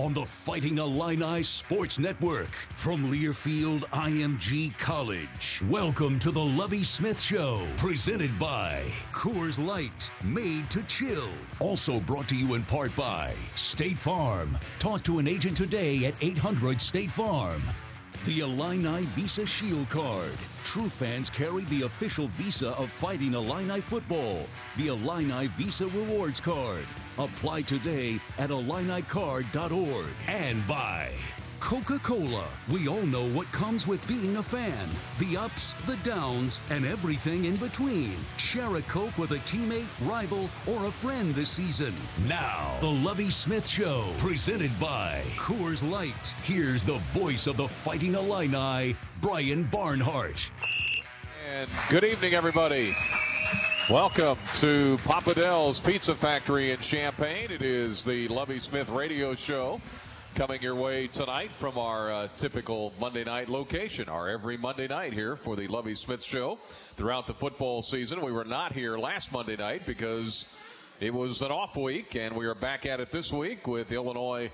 on the Fighting Illini Sports Network from Learfield IMG College. Welcome to the Lovie Smith Show, presented by Coors Light, made to chill. Also brought to you in part by State Farm. Talk to an agent today at 800 State Farm. The Illini Visa Shield Card. True fans carry the official visa of Fighting Illini football. The Illini Visa Rewards Card. Apply today at IlliniCard.org. And by Coca Cola. We all know what comes with being a fan the ups, the downs, and everything in between. Share a Coke with a teammate, rival, or a friend this season. Now, The Lovie Smith Show, presented by Coors Light. Here's the voice of the Fighting Illini, Brian Barnhart. And good evening, everybody. Welcome to Papa Del's Pizza Factory in Champaign. It is the Lovie Smith Radio Show coming your way tonight from our uh, typical Monday night location, our every Monday night here for the Lovie Smith Show throughout the football season. We were not here last Monday night because it was an off week, and we are back at it this week with Illinois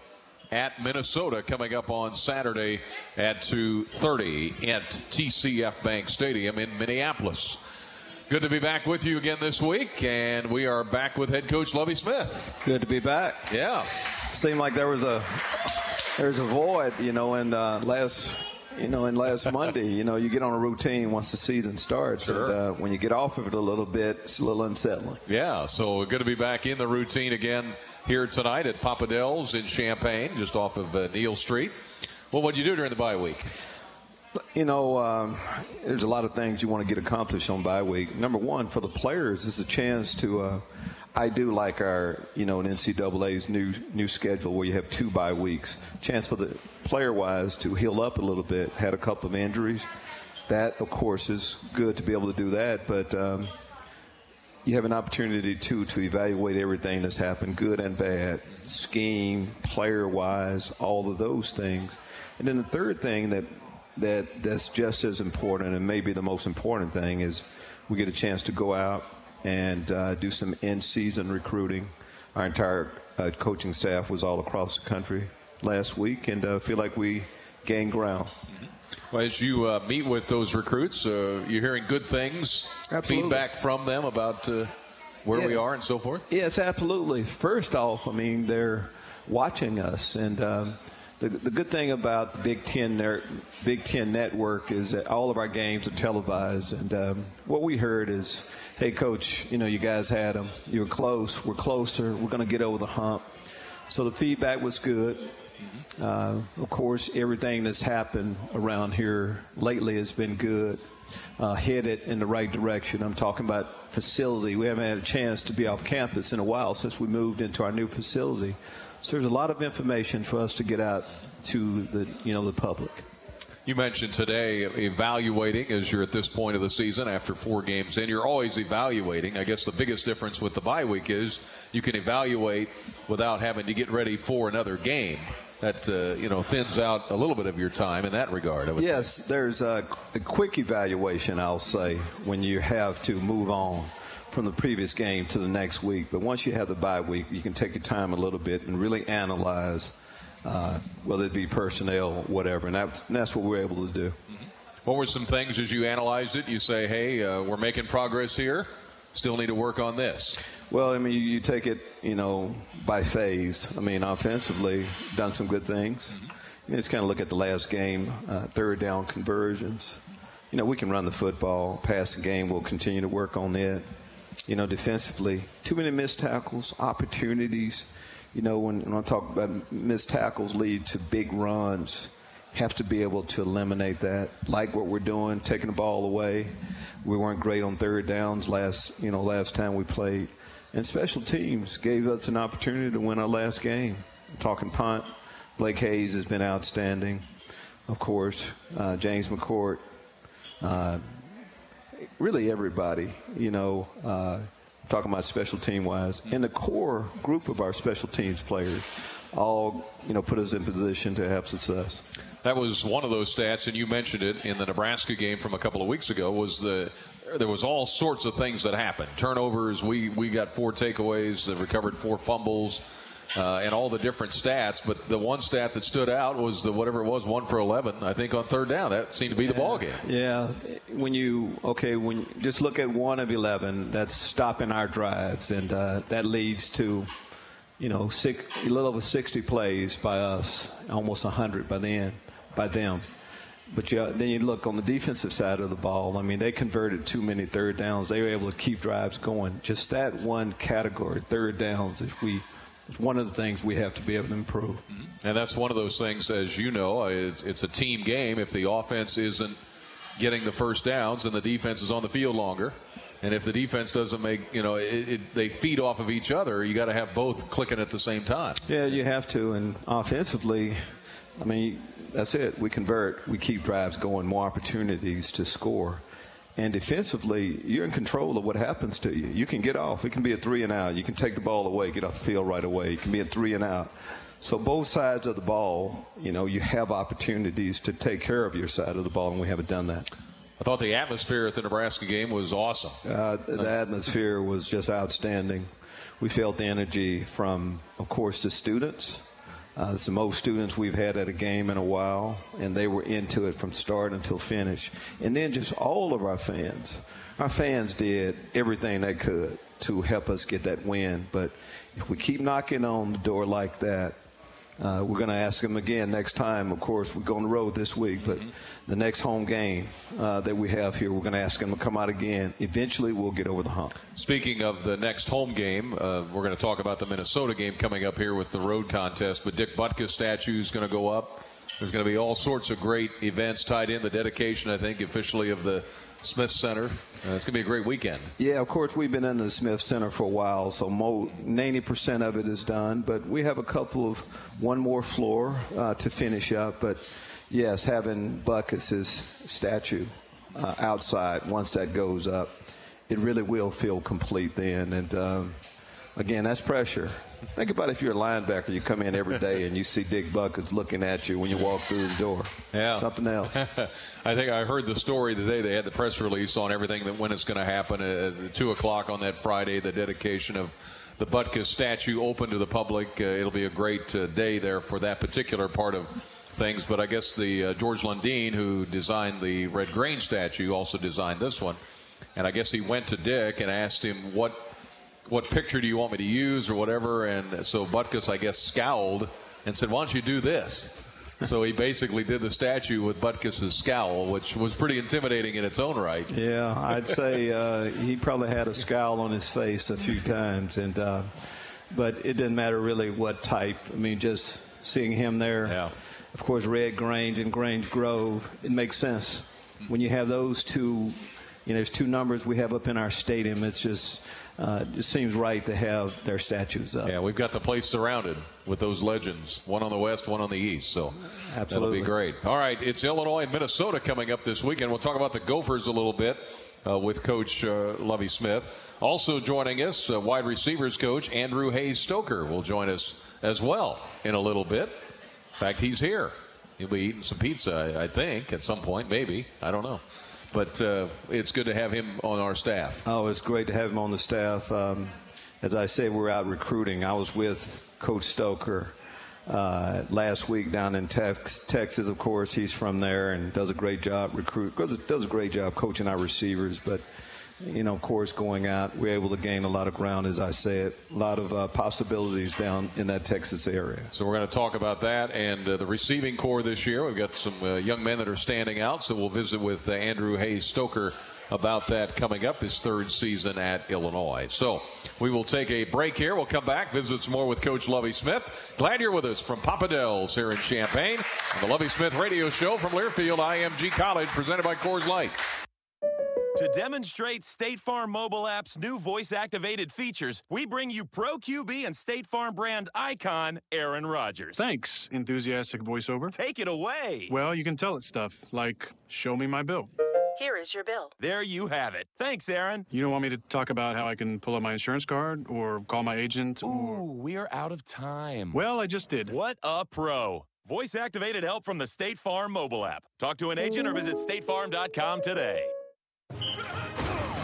at Minnesota coming up on Saturday at 2:30 at TCF Bank Stadium in Minneapolis. Good to be back with you again this week, and we are back with head coach Lovie Smith. Good to be back. Yeah, seemed like there was a there's a void, you know, in uh, last you know, in last Monday, you know, you get on a routine once the season starts, Sure. and uh, when you get off of it a little bit, it's a little unsettling. yeah. So good to be back in the routine again here tonight at Papa Del's in Champaign, just off of uh, Neil Street. Well, what did you do during the bye week? You know, um, there's a lot of things you want to get accomplished on bye week. Number one, for the players, is a chance to. Uh, I do like our, you know, an NCAA's new new schedule where you have two bye weeks. Chance for the player wise to heal up a little bit. Had a couple of injuries. That, of course, is good to be able to do that. But um, you have an opportunity too to evaluate everything that's happened, good and bad, scheme, player wise, all of those things. And then the third thing that that that's just as important and maybe the most important thing is we get a chance to go out and uh, do some in-season recruiting. Our entire uh, coaching staff was all across the country last week, and uh, feel like we gained ground. Well, as you uh, meet with those recruits, uh, you're hearing good things, Absolutely. feedback from them about uh, where we are and so forth. Yes, absolutely. First off, I mean they're watching us, and um, the, the good thing about the Big Ten Big Ten network is that all of our games are televised. And um, what we heard is, "Hey, coach, you know you guys had them. You were close. We're closer. We're going to get over the hump." So the feedback was good. Uh, of course, everything that's happened around here lately has been good, uh, headed in the right direction. I'm talking about facility. We haven't had a chance to be off campus in a while since we moved into our new facility. So there's a lot of information for us to get out to the you know the public. You mentioned today evaluating as you're at this point of the season after four games in. You're always evaluating. I guess the biggest difference with the bye week is you can evaluate without having to get ready for another game. That uh, you know thins out a little bit of your time in that regard. Yes, there's a, a quick evaluation, I'll say, when you have to move on from the previous game to the next week. But once you have the bye week, you can take your time a little bit and really analyze, uh, whether it be personnel, whatever. And that's, and that's what we're able to do. What were some things as you analyzed it? You say, "Hey, uh, we're making progress here. Still need to work on this." Well, I mean, you, you take it, you know, by phase. I mean, offensively, done some good things. You know, just kind of look at the last game, uh, third down conversions. You know, we can run the football, pass the game. We'll continue to work on that. You know, defensively, too many missed tackles, opportunities. You know, when, when I talk about missed tackles lead to big runs, have to be able to eliminate that. Like what we're doing, taking the ball away. We weren't great on third downs last, you know, last time we played. And special teams gave us an opportunity to win our last game. I'm talking punt, Blake Hayes has been outstanding. Of course, uh, James McCourt, uh, really everybody, you know, uh, talking about special team wise, and the core group of our special teams players all, you know, put us in position to have success. That was one of those stats, and you mentioned it in the Nebraska game from a couple of weeks ago. Was the there was all sorts of things that happened. Turnovers. We we got four takeaways. They recovered four fumbles. Uh, and all the different stats. But the one stat that stood out was the whatever it was, one for 11. I think on third down, that seemed to be yeah, the ball game. Yeah, when you okay, when just look at one of 11, that's stopping our drives, and uh, that leads to you know six, a little over 60 plays by us, almost 100 by the end by them. But you, then you look on the defensive side of the ball. I mean, they converted too many third downs. They were able to keep drives going. Just that one category, third downs, if we it's one of the things we have to be able to improve. Mm-hmm. And that's one of those things, as you know, it's, it's a team game. If the offense isn't getting the first downs and the defense is on the field longer, and if the defense doesn't make, you know, it, it, they feed off of each other, you got to have both clicking at the same time. Yeah, you have to. And offensively, I mean, that's it. We convert, we keep drives going, more opportunities to score. And defensively, you're in control of what happens to you. You can get off. It can be a three and out. You can take the ball away, get off the field right away. It can be a three and out. So both sides of the ball, you know, you have opportunities to take care of your side of the ball, and we haven't done that. I thought the atmosphere at the Nebraska game was awesome. Uh, the atmosphere was just outstanding. We felt the energy from, of course, the students uh, the most students we've had at a game in a while, and they were into it from start until finish. And then just all of our fans. Our fans did everything they could to help us get that win. But if we keep knocking on the door like that, uh, we're going to ask them again next time. Of course, we go on the road this week, but mm-hmm. the next home game uh, that we have here, we're going to ask them to come out again. Eventually, we'll get over the hump. Speaking of the next home game, uh, we're going to talk about the Minnesota game coming up here with the road contest. But Dick Butkus statue is going to go up. There's going to be all sorts of great events tied in. The dedication, I think, officially of the Smith Center. Uh, it's going to be a great weekend. Yeah, of course, we've been in the Smith Center for a while, so 90% of it is done. But we have a couple of one more floor uh, to finish up. But yes, having Butkus's statue uh, outside, once that goes up, it really will feel complete then. And um, again, that's pressure. Think about if you're a linebacker, you come in every day and you see Dick Butkus looking at you when you walk through the door. Yeah. Something else. I think I heard the story today. They had the press release on everything that when it's going to happen at 2 o'clock on that Friday, the dedication of the Butkus statue open to the public. Uh, it'll be a great uh, day there for that particular part of things. But I guess the uh, George Lundeen, who designed the Red Grange statue, also designed this one. And I guess he went to Dick and asked him what what picture do you want me to use or whatever. And so Butkus, I guess, scowled and said, why don't you do this? so he basically did the statue with Butkus's scowl, which was pretty intimidating in its own right. Yeah, I'd say uh, he probably had a scowl on his face a few times, and uh, but it didn't matter really what type. I mean, just seeing him there. Yeah. Of course, Red Grange and Grange Grove. It makes sense when you have those two. You know, there's two numbers we have up in our stadium. It's just uh, it seems right to have their statues up. Yeah, we've got the place surrounded with those legends, one on the west, one on the east. So Absolutely. that'll be great. All right, it's Illinois and Minnesota coming up this weekend. We'll talk about the Gophers a little bit uh, with Coach uh, Lovie Smith. Also joining us, uh, wide receivers coach Andrew Hayes Stoker will join us as well in a little bit. In fact, he's here. He'll be eating some pizza, I think, at some point, maybe. I don't know but uh, it's good to have him on our staff. Oh, it's great to have him on the staff. Um, as I say, we're out recruiting. I was with Coach Stoker uh, last week down in Tex- Texas. Of course, he's from there and does a great job recruit. Does a great job coaching our receivers, but you know, of course, going out, we're able to gain a lot of ground, as I said, a lot of uh, possibilities down in that Texas area. So we're going to talk about that and uh, the receiving corps this year. We've got some uh, young men that are standing out, so we'll visit with uh, Andrew Hayes Stoker about that coming up his third season at Illinois. So we will take a break here. We'll come back, visit some more with Coach Lovie Smith. Glad you're with us from Papa Del's here in Champaign the Lovie Smith Radio Show from Learfield IMG College, presented by Coors Light. To demonstrate State Farm mobile app's new voice activated features, we bring you Pro QB and State Farm brand icon, Aaron Rodgers. Thanks, enthusiastic voiceover. Take it away. Well, you can tell it stuff like, show me my bill. Here is your bill. There you have it. Thanks, Aaron. You don't want me to talk about how I can pull up my insurance card or call my agent? Ooh, or... we are out of time. Well, I just did. What a pro. Voice activated help from the State Farm mobile app. Talk to an agent or visit statefarm.com today.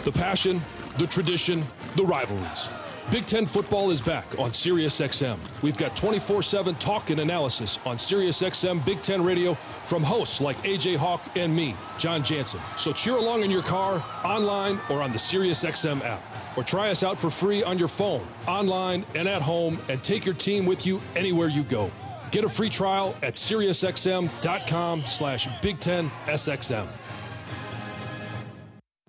The passion, the tradition, the rivalries. Big Ten football is back on SiriusXM. We've got 24 7 talk and analysis on SiriusXM Big Ten Radio from hosts like AJ Hawk and me, John Jansen. So cheer along in your car, online, or on the SiriusXM app. Or try us out for free on your phone, online, and at home, and take your team with you anywhere you go. Get a free trial at SiriusXM.com slash Big Ten SXM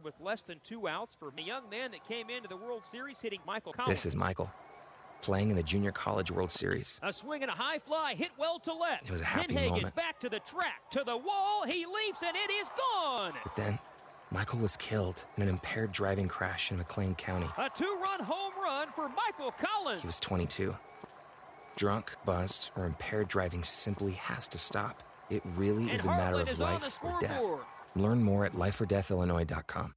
with less than two outs for a young man that came into the World Series hitting Michael Collins. This is Michael, playing in the Junior College World Series. A swing and a high fly hit well to left. It was a happy Pinhagen moment. back to the track, to the wall. He leaps and it is gone. But then, Michael was killed in an impaired driving crash in McLean County. A two-run home run for Michael Collins. He was 22. Drunk, buzzed, or impaired driving simply has to stop. It really And is a matter of is life or death. Scoreboard. Learn more at lifeordeathillinois.com.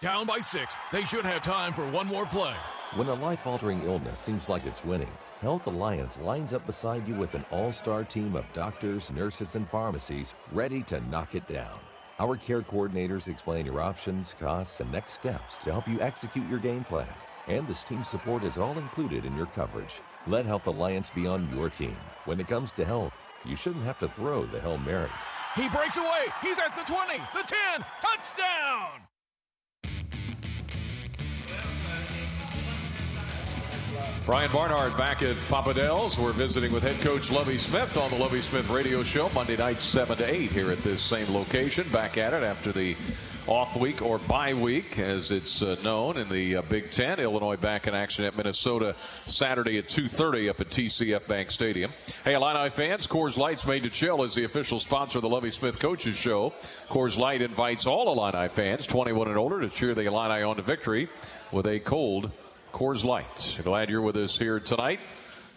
Down by six, they should have time for one more play. When a life altering illness seems like it's winning, Health Alliance lines up beside you with an all star team of doctors, nurses, and pharmacies ready to knock it down. Our care coordinators explain your options, costs, and next steps to help you execute your game plan. And this team support is all included in your coverage. Let Health Alliance be on your team. When it comes to health, you shouldn't have to throw the Hail Mary. He breaks away. He's at the 20, the 10, touchdown! Brian Barnhart back at Papa Del's. We're visiting with head coach Lovie Smith on the Lovie Smith Radio Show Monday night, 7 to 8 here at this same location. Back at it after the off week or bye week, as it's uh, known in the uh, Big Ten. Illinois back in action at Minnesota Saturday at 2:30 up at TCF Bank Stadium. Hey, Illini fans! Coors Light's made to chill is the official sponsor of the Lovie Smith Coaches Show. Coors Light invites all Illini fans, 21 and older, to cheer the Illini on to victory with a cold Coors Light. Glad you're with us here tonight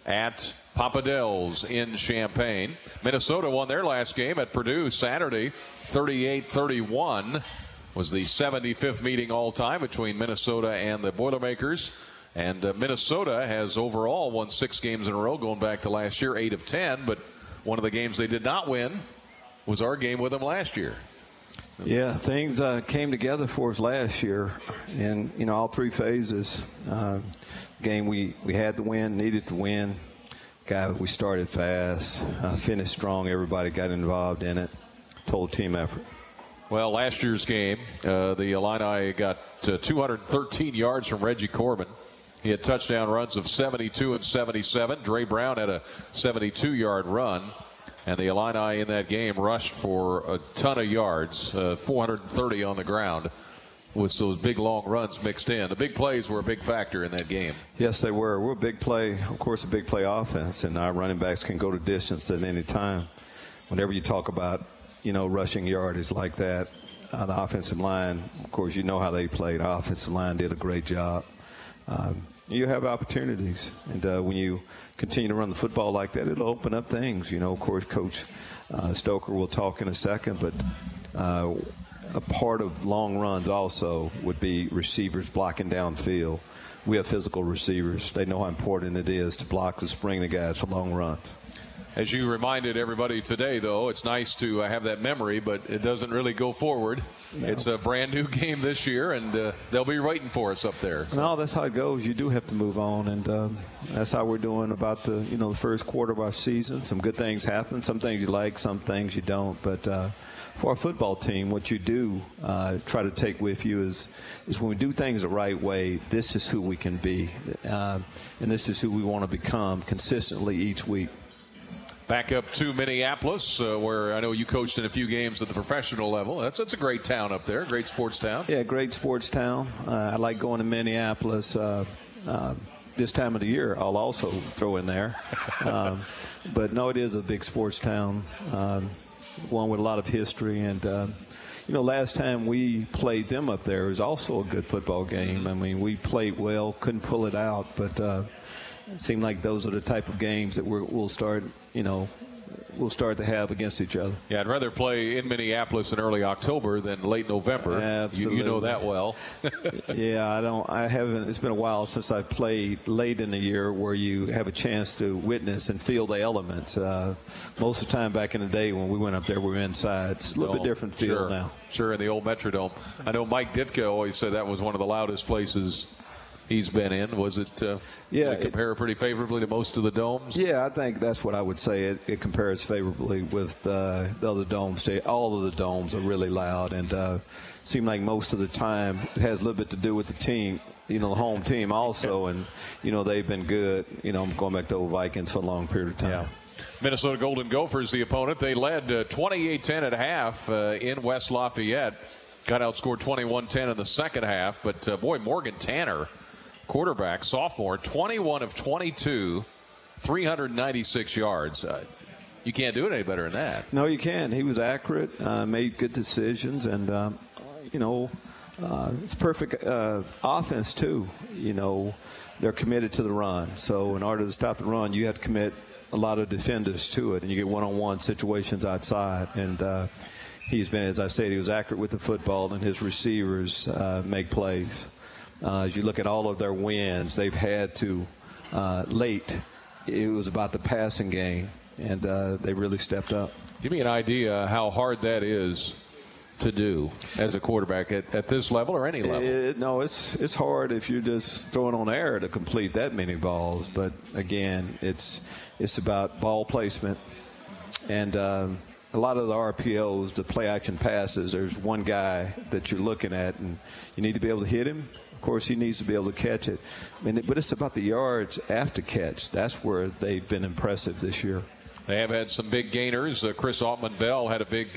at Papa Del's in Champaign. Minnesota won their last game at Purdue Saturday, 38-31 was the 75th meeting all time between Minnesota and the Boilermakers. And uh, Minnesota has overall won six games in a row going back to last year, eight of 10. But one of the games they did not win was our game with them last year. Yeah, things uh, came together for us last year, in you know all three phases. Uh, game we we had to win, needed to win. Guy, we started fast, uh, finished strong. Everybody got involved in it. Total team effort. Well, last year's game, uh, the Illini got uh, 213 yards from Reggie Corbin. He had touchdown runs of 72 and 77. Dre Brown had a 72 yard run. And the Illini in that game rushed for a ton of yards, uh, 430 on the ground, with those big long runs mixed in. The big plays were a big factor in that game. Yes, they were. We're a big play, of course, a big play offense, and our running backs can go to distance at any time. Whenever you talk about, you know, rushing yardage like that, uh, the offensive line, of course, you know how they played. The offensive line did a great job. Um, you have opportunities, and uh, when you continue to run the football like that, it'll open up things. You know, of course, Coach uh, Stoker will talk in a second, but uh, a part of long runs also would be receivers blocking downfield. We have physical receivers. They know how important it is to block and spring the guys for long runs. As you reminded everybody today, though, it's nice to uh, have that memory, but it doesn't really go forward. No. It's a brand new game this year, and uh, they'll be waiting for us up there. No, that's how it goes. You do have to move on, and um, that's how we're doing about the you know the first quarter of our season. Some good things happen. Some things you like, some things you don't. But uh, for our football team, what you do uh, try to take with you is is when we do things the right way. This is who we can be, uh, and this is who we want to become consistently each week. Back up to Minneapolis, uh, where I know you coached in a few games at the professional level. That's that's a great town up there, great sports town. Yeah, great sports town. Uh, I like going to Minneapolis. Uh, uh, this time of the year, I'll also throw in there. um, but no, it is a big sports town, um, one with a lot of history. And, uh, you know, last time we played them up there was also a good football game. I mean, we played well, couldn't pull it out, but seemed like those are the type of games that we're, we'll start, you know, we'll start to have against each other. Yeah, I'd rather play in Minneapolis in early October than late November. Absolutely. You, you know that well. yeah, I don't. I haven't. It's been a while since I played late in the year where you have a chance to witness and feel the elements. Uh, most of the time back in the day when we went up there, we were inside. It's a little bit different feel sure. now. Sure, in the old Metrodome. I know Mike Ditka always said that was one of the loudest places he's been in. Was it? Uh, yeah, it compare pretty favorably to most of the domes. Yeah, I think that's what I would say. It, it compares favorably with uh, the other domes. All of the domes are really loud, and uh, seem like most of the time it has a little bit to do with the team. You know, the home team also, and you know they've been good. You know, I'm going back to the Vikings for a long period of time. Yeah. Minnesota Golden Gophers, the opponent. They led uh, 28 10 at half uh, in West Lafayette. Got outscored 21 10 in the second half. But uh, boy, Morgan Tanner, quarterback, sophomore, 21 of 22, 396 yards. Uh, you can't do it any better than that. No, you can. He was accurate, uh, made good decisions, and, um, you know, uh, it's perfect uh, offense, too. You know, they're committed to the run. So, in order to stop the run, you have to commit a lot of defenders to it, and you get one-on-one situations outside. And uh, he's been, as I said, he was accurate with the football, and his receivers uh, make plays. Uh, as you look at all of their wins, they've had to uh, late. It was about the passing game, and uh, they really stepped up. Give me an idea how hard that is to do as a quarterback at, at this level or any level? It, no, it's it's hard if you're just throwing on air to complete that many balls. But again, it's it's about ball placement and. Um, a lot of the RPOs, the play action passes, there's one guy that you're looking at, and you need to be able to hit him. Of course, he needs to be able to catch it. I mean, but it's about the yards after catch. That's where they've been impressive this year. They have had some big gainers. Uh, Chris Autman Bell had a big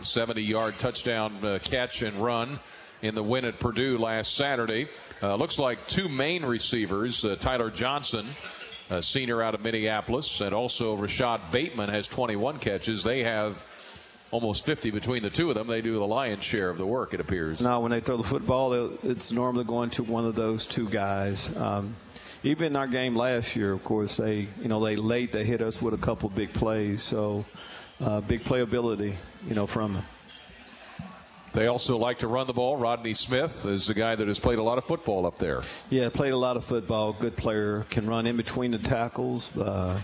70 uh, yard touchdown uh, catch and run in the win at Purdue last Saturday. Uh, looks like two main receivers, uh, Tyler Johnson, a senior out of Minneapolis, and also Rashod Bateman has 21 catches. They have almost 50 between the two of them. They do the lion's share of the work, it appears. Now, when they throw the football, it's normally going to one of those two guys. Um, even in our game last year, of course, they you know they late they hit us with a couple big plays, so uh, big playability, you know, from them. They also like to run the ball. Rodney Smith is the guy that has played a lot of football up there. Yeah, played a lot of football. Good player. Can run in between the tackles. Uh,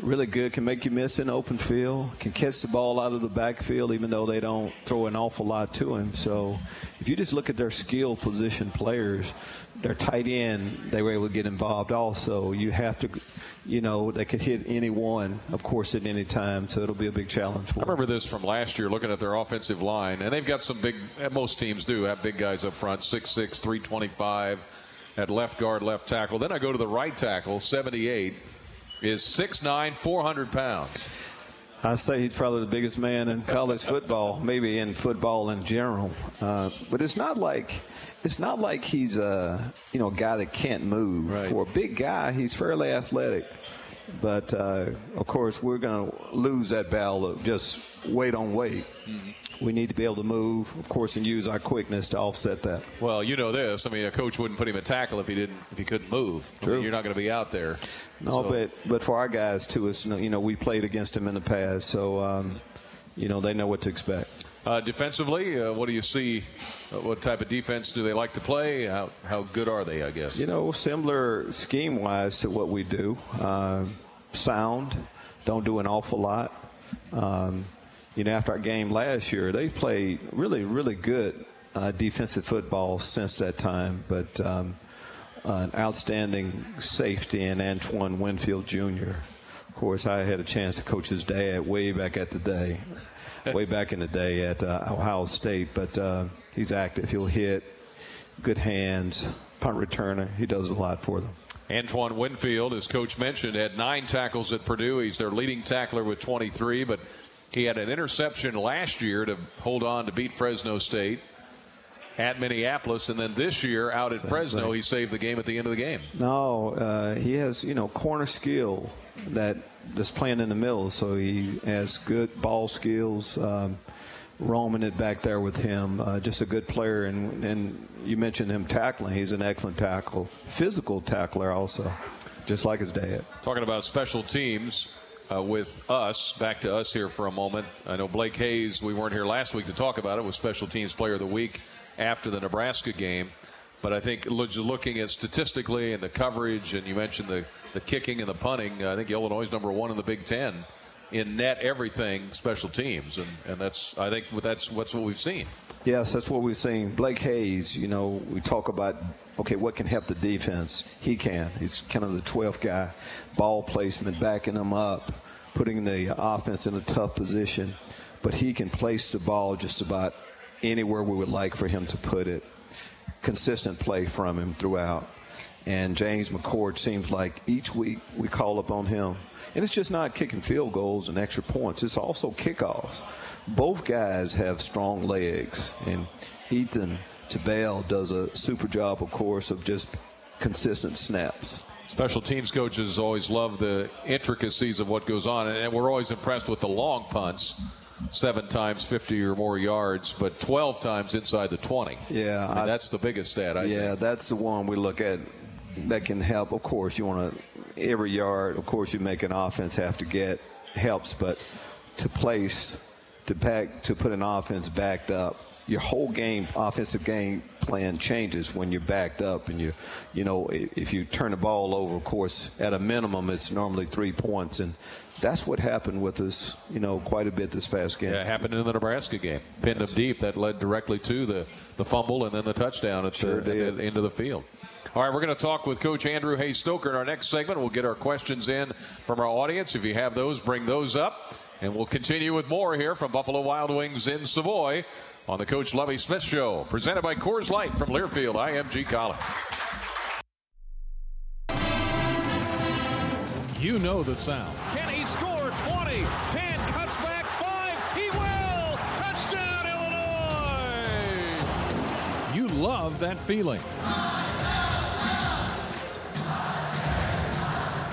really good. Can make you miss in open field. Can catch the ball out of the backfield, even though they don't throw an awful lot to him. So, if you just look at their skill position players, their tight end, they were able to get involved. Also, you have to, you know, they could hit anyone, of course, at any time. So it'll be a big challenge. I remember this from last year, looking at their offensive line, and they've got some big. Most teams do have big guys up front, 6'6", 325 at left guard, left tackle. Then I go to the right tackle, 78 is 6'9", 400 pounds. I say he's probably the biggest man in college football, maybe in football in general. Uh, but it's not like it's not like he's a you know a guy that can't move. Right. For a big guy, he's fairly athletic. But uh, of course, we're going to lose that battle of just weight on weight. Mm-hmm we need to be able to move, of course, and use our quickness to offset that. Well, you know this. I mean, a coach wouldn't put him in tackle if he didn't if he couldn't move. True. I mean, you're not going to be out there. No, so. but but for our guys too, it's you know we played against him in the past, so um, you know they know what to expect. Uh, defensively, uh, what do you see? Uh, what type of defense do they like to play? How, how good are they, I guess? You know, similar scheme wise to what we do. Uh, sound, don't do an awful lot. Um, you know, after our game last year, they've played really, really good uh, defensive football since that time. But um, an outstanding safety in Antoine Winfield Jr. Of course, I had a chance to coach his dad way back at the day, way back in the day at uh, Ohio State. But uh, he's active. He'll hit, good hands, punt returner. He does a lot for them. Antoine Winfield, as coach mentioned, had nine tackles at Purdue. He's their leading tackler with 23, but he had an interception last year to hold on to beat Fresno State at Minneapolis, and then this year out at Same Fresno, thing. he saved the game at the end of the game. No, uh, he has you know corner skill that is playing in the middle, so he has good ball skills. Um, roaming it back there with him, uh, just a good player, and and you mentioned him tackling. He's an excellent tackle, physical tackler also, just like his dad. Talking about special teams uh, with us. Back to us here for a moment. I know Blake Hayes, we weren't here last week to talk about it, was Special Teams Player of the Week after the Nebraska game. But I think looking at statistically and the coverage, and you mentioned the, the kicking and the punting, I think Illinois is number one in the Big Ten in net everything special teams, and, and that's I think that's what's what we've seen. Yes, that's what we've seen. Blake Hayes, you know, we talk about okay, what can help the defense? He can. He's kind of the 12th guy, ball placement, backing them up, putting the offense in a tough position. But he can place the ball just about anywhere we would like for him to put it. Consistent play from him throughout. And James McCourt seems like each week we call upon him. And it's just not kicking field goals and extra points, it's also kickoffs. Both guys have strong legs. And Ethan Tabel does a super job, of course, of just consistent snaps. Special teams coaches always love the intricacies of what goes on, and we're always impressed with the long punts seven times 50 or more yards, but 12 times inside the 20. Yeah. I mean, I, that's the biggest stat. I yeah, think. that's the one we look at that can help. Of course, you want to, every yard, of course, you make an offense have to get helps, but to place, to pack, to put an offense backed up, your whole game, offensive game plan changes when you're backed up and you, you know, if you turn the ball over, of course, at a minimum, it's normally three points. And that's what happened with us, you know, quite a bit this past game. Yeah, it happened in the Nebraska game. Pinned them deep. That led directly to the, the fumble and then the touchdown at sure the, at the, into the field. All right, we're going to talk with Coach Andrew Hay Stoker in our next segment. We'll get our questions in from our audience. If you have those, bring those up. And we'll continue with more here from Buffalo Wild Wings in Savoy on the Coach Lovie Smith Show, presented by Coors Light from Learfield IMG College. You know the sound. Can he score 20, 10, cuts back 5? He will! Touchdown, Illinois! You love that feeling.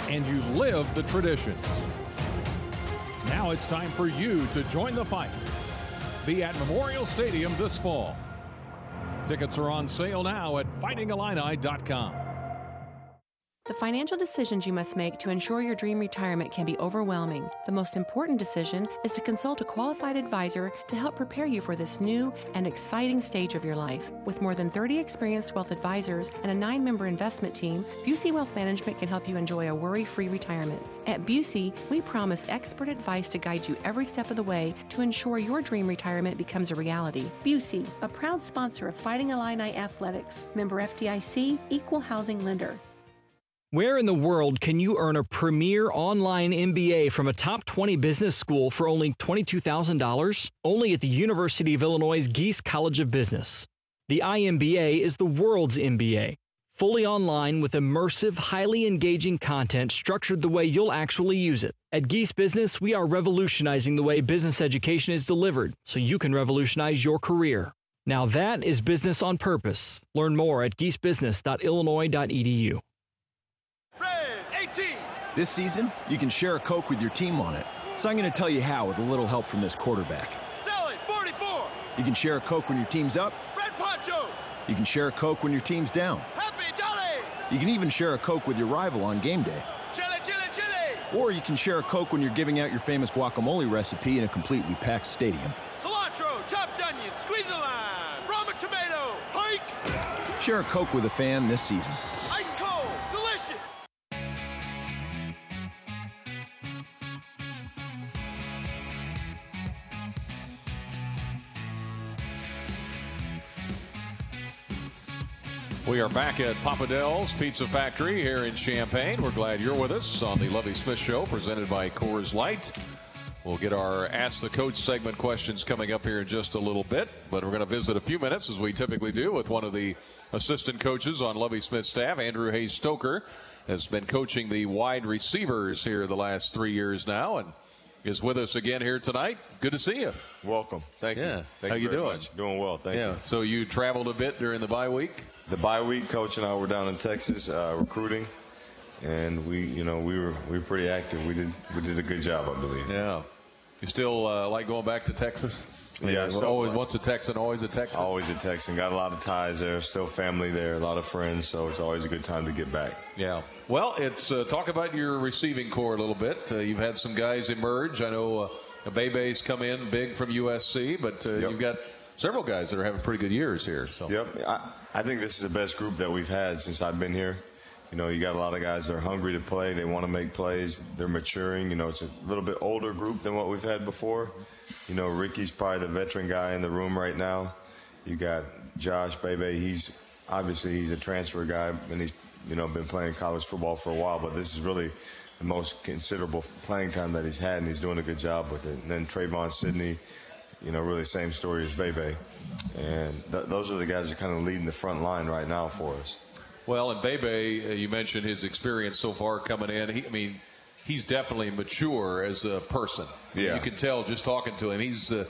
And you live the tradition. Now it's time for you to join the fight. Be at Memorial Stadium this fall. Tickets are on sale now at fightingillini.com. The financial decisions you must make to ensure your dream retirement can be overwhelming. The most important decision is to consult a qualified advisor to help prepare you for this new and exciting stage of your life. With more than 30 experienced wealth advisors and a nine member investment team, Busey Wealth Management can help you enjoy a worry free retirement. At Busey, we promise expert advice to guide you every step of the way to ensure your dream retirement becomes a reality. Busey, a proud sponsor of Fighting Illini Athletics, member FDIC, equal housing lender. Where in the world can you earn a premier online MBA from a top 20 business school for only $22,000? Only at the University of Illinois Gies College of Business. The IMBA is the world's MBA, fully online with immersive, highly engaging content structured the way you'll actually use it. At Gies Business, we are revolutionizing the way business education is delivered so you can revolutionize your career. Now that is business on purpose. Learn more at giesbusiness.illinois.edu. This season, you can share a Coke with your team on it. So I'm going to tell you how with a little help from this quarterback. Sally, 44! You can share a Coke when your team's up. Red Poncho! You can share a Coke when your team's down. Happy Jolly! You can even share a Coke with your rival on game day. Chili, chili, chili! Or you can share a Coke when you're giving out your famous guacamole recipe in a completely packed stadium. Cilantro, chopped onion, squeeze a lime, Roma tomato, hike! Share a Coke with a fan this season. We are back at Papa Del's Pizza Factory here in Champaign. We're glad you're with us on the Lovie Smith Show, presented by Coors Light. We'll get our Ask the Coach segment questions coming up here in just a little bit, but we're going to visit a few minutes, as we typically do, with one of the assistant coaches on Lovie Smith's staff, Andrew Hayes Stoker, has been coaching the wide receivers here the last three years now, and is with us again here tonight. Good to see you. Welcome. Thank yeah. you. Thank How you, you doing? Much. Doing well. Thank yeah. you. So you traveled a bit during the bye week. The bye week, coach and I were down in Texas uh, recruiting, and we, you know, we were we were pretty active. We did we did a good job, I believe. Yeah. You still uh, like going back to Texas? Yeah, so always once a Texan, always a Texan. Always a Texan. Got a lot of ties there. Still family there. A lot of friends. So it's always a good time to get back. Yeah. Well, it's uh, talk about your receiving core a little bit. Uh, you've had some guys emerge. I know uh, Bebe's come in big from USC, but uh, Yep. you've got several guys that are having pretty good years here. So Yep. I, I think this is the best group that we've had since I've been here. You know, you got a lot of guys that are hungry to play. They want to make plays. They're maturing. You know, it's a little bit older group than what we've had before. You know, Ricky's probably the veteran guy in the room right now. You got Josh Bebe. He's obviously he's a transfer guy, and he's you know been playing college football for a while. But this is really the most considerable playing time that he's had, and he's doing a good job with it. And then Trevon Sidney, you know, really same story as Bebe. And th- those are the guys that are kind of leading the front line right now for us. Well, and Bebe, uh, you mentioned his experience so far coming in. He, I mean, he's definitely mature as a person. Yeah. You can tell just talking to him. He's uh,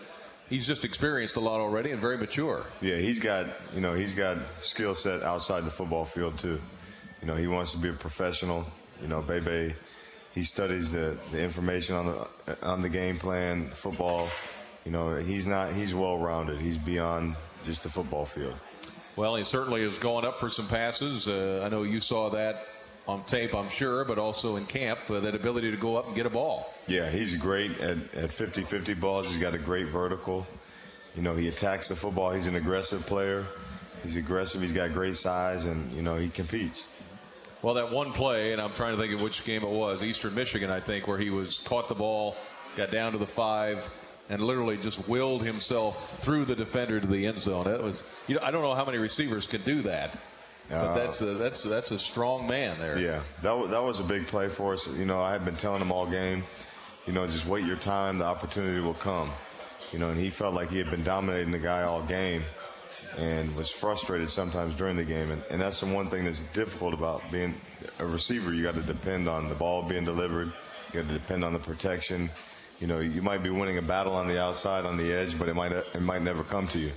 he's just experienced a lot already and very mature. Yeah, he's got you know he's got skill set outside the football field too. You know, he wants to be a professional. You know, Bebe, he studies the, the information on the on the game plan, football. You know, he's not he's well rounded. He's beyond just the football field. Well, he certainly is going up for some passes. Uh, I know you saw that on tape, I'm sure, but also in camp, uh, that ability to go up and get a ball. Yeah, he's great at, at 50-50 balls. He's got a great vertical. You know, he attacks the football. He's an aggressive player. He's aggressive. He's got great size, and, you know, he competes. Well, that one play, and I'm trying to think of which game it was, Eastern Michigan, I think, where he was caught the ball, got down to the five, and literally just willed himself through the defender to the end zone. It was, you know, I don't know how many receivers can do that, but Uh, that's a, that's that's a strong man there. Yeah, that was, that was a big play for us. You know, I had been telling him all game, you know, just wait your time, the opportunity will come. You know, and he felt like he had been dominating the guy all game and was frustrated sometimes during the game. And, and that's the one thing that's difficult about being a receiver. You got to depend on the ball being delivered, you got to depend on the protection. You know, you might be winning a battle on the outside, on the edge, but it might it might never come to you.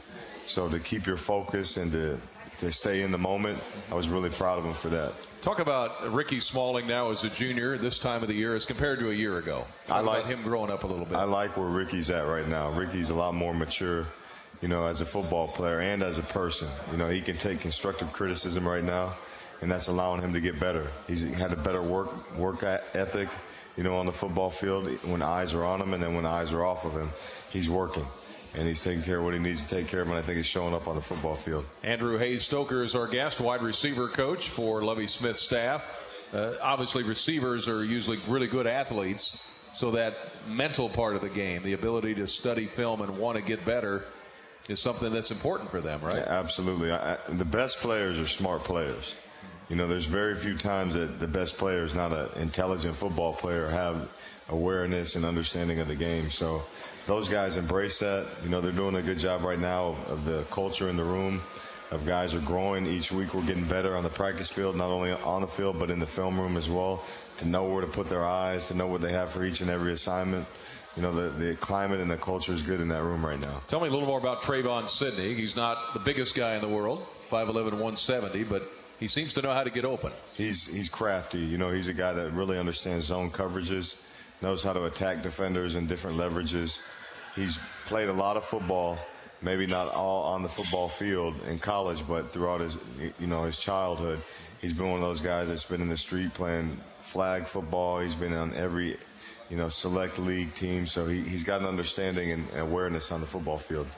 So to keep your focus and to to stay in the moment, I was really proud of him for that. Talk about Ricky Smalling now as a junior this time of the year as compared to a year ago. Talk I like about him growing up a little bit. I like where Ricky's at right now. Ricky's a lot more mature, you know, as a football player and as a person. You know, he can take constructive criticism right now, and that's allowing him to get better. He's had a better work work ethic, you know, on the football field when eyes are on him, and then when eyes are off of him, he's working. And he's taking care of what he needs to take care of, and I think he's showing up on the football field. Andrew Hayes Stoker is our guest, wide receiver coach for Lovie Smith staff. Uh, obviously, receivers are usually really good athletes, so that mental part of the game, the ability to study film and want to get better, is something that's important for them, right? Yeah, absolutely. I, I, the best players are smart players. You know, there's very few times that the best player is not an intelligent football player, have awareness and understanding of the game. So those guys embrace that. You know, they're doing a good job right now of, the culture in the room. Of guys are growing each week. We're getting better on the practice field, not only on the field but in the film room as well. To know where to put their eyes, to know what they have for each and every assignment. You know, the, the climate and the culture is good in that room right now. Tell me a little more about Trevon Sidney. He's not the biggest guy in the world, 5'11", 170, but he seems to know how to get open. He's he's crafty. You know, he's a guy that really understands zone coverages, knows how to attack defenders and different leverages. He's played a lot of football, maybe not all on the football field in college, but throughout his you know his childhood, he's been one of those guys that's been in the street playing flag football. He's been on every you know select league team, so he, he's got an understanding and awareness on the football field.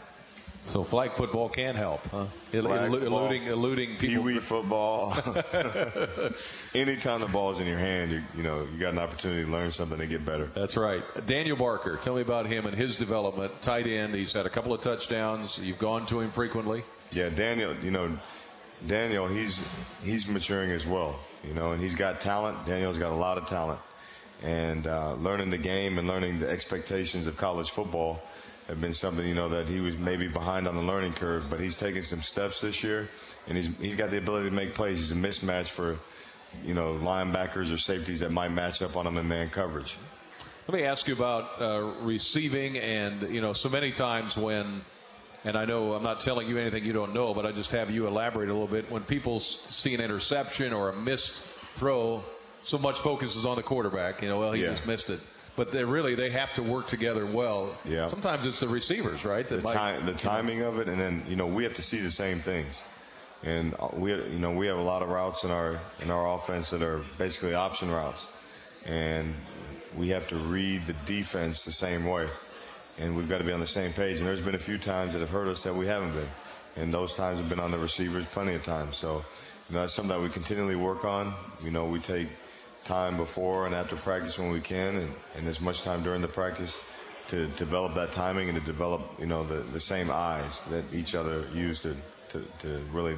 So flag football can help, huh? Flag football, eluding, eluding people. Pee-wee football. Anytime the ball's in your hand, you, you know you got an opportunity to learn something and get better. That's right. Daniel Barker, tell me about him and his development. Tight end. He's had a couple of touchdowns. You've gone to him frequently. Yeah, Daniel. You know, Daniel. He's he's maturing as well. You know, and he's got talent. Daniel's got a lot of talent, and uh, learning the game and learning the expectations of college football have been something you know that he was maybe behind on the learning curve, but he's taken some steps this year, and he's he's got the ability to make plays. He's a mismatch for you know linebackers or safeties that might match up on him in man coverage. Let me ask you about uh, receiving, and you know, so many times when, and I know I'm not telling you anything you don't know, but I just have you elaborate a little bit. When people see an interception or a missed throw, so much focus is on the quarterback. You know, well, he Yeah. just missed it. But they really they have to work together well. Yeah. Sometimes it's the receivers, right? the, might- the timing of it, and then you know we have to see the same things. And uh, we, you know, we have a lot of routes in our in our offense that are basically option routes, and we have to read the defense the same way, and we've got to be on the same page. And there's been a few times that have hurt us that we haven't been, and those times have been on the receivers plenty of times. So, You know, that's something that we continually work on. You know, we take time before and after practice when we can, and, and as much time during the practice to develop that timing and to develop, you know, the, the same eyes that each other use to, to, to really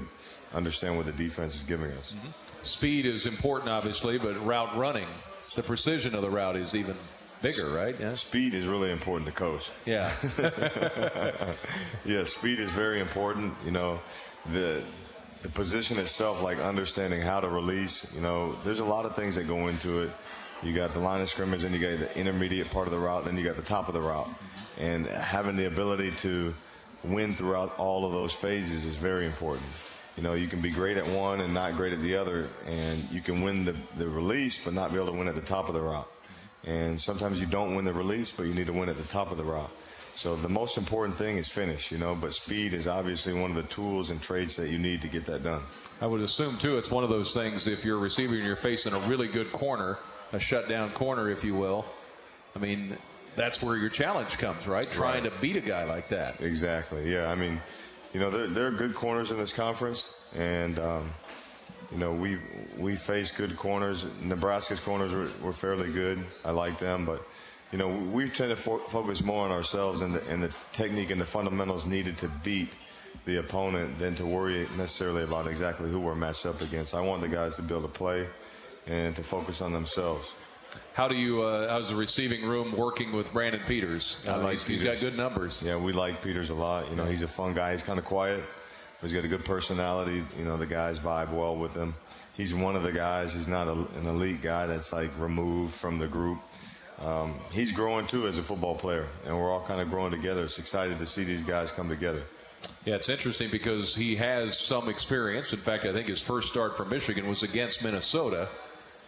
understand what the defense is giving us. Mm-hmm. Speed is important, obviously, but route running, the precision of the route is even bigger, right? Yeah. Speed is really important to coach. Yeah. yeah, speed is very important. You know, the the position itself, like understanding how to release. You know, there's a lot of things that go into it. You got the line of scrimmage, and you got the intermediate part of the route, and you got the top of the route, and having the ability to win throughout all of those phases is very important. You know, you can be great at one and not great at the other, and you can win the, the release but not be able to win at the top of the route. And sometimes you don't win the release, but you need to win at the top of the route. So the most important thing is finish, you know, but speed is obviously one of the tools and traits that you need to get that done. I would assume, too, it's one of those things if you're a receiver and you're facing a really good corner, a shutdown corner, if you will. I mean, that's where your challenge comes, right? Trying to beat a guy like that. Exactly. Yeah. I mean, you know, there, there are good corners in this conference, and um, you know, we we face good corners. Nebraska's corners were, were fairly good. I like them, but you know, we tend to fo- focus more on ourselves and the, and the technique and the fundamentals needed to beat the opponent than to worry necessarily about exactly who we're matched up against. I want the guys to be able to play and to focus on themselves. How do you, uh, how's the receiving room working with Brandon Peters? I Uh, like he's- he's got good numbers. Yeah, we like Peters a lot. You know, he's a fun guy. He's kind of quiet. But he's got a good personality. You know, the guys vibe well with him. He's one of the guys. He's not a, an elite guy that's like removed from the group. Um, he's growing too as a football player, and we're all kind of growing together. It's excited to see these guys come together. Yeah, it's interesting because he has some experience. In fact, I think his first start for Michigan was against Minnesota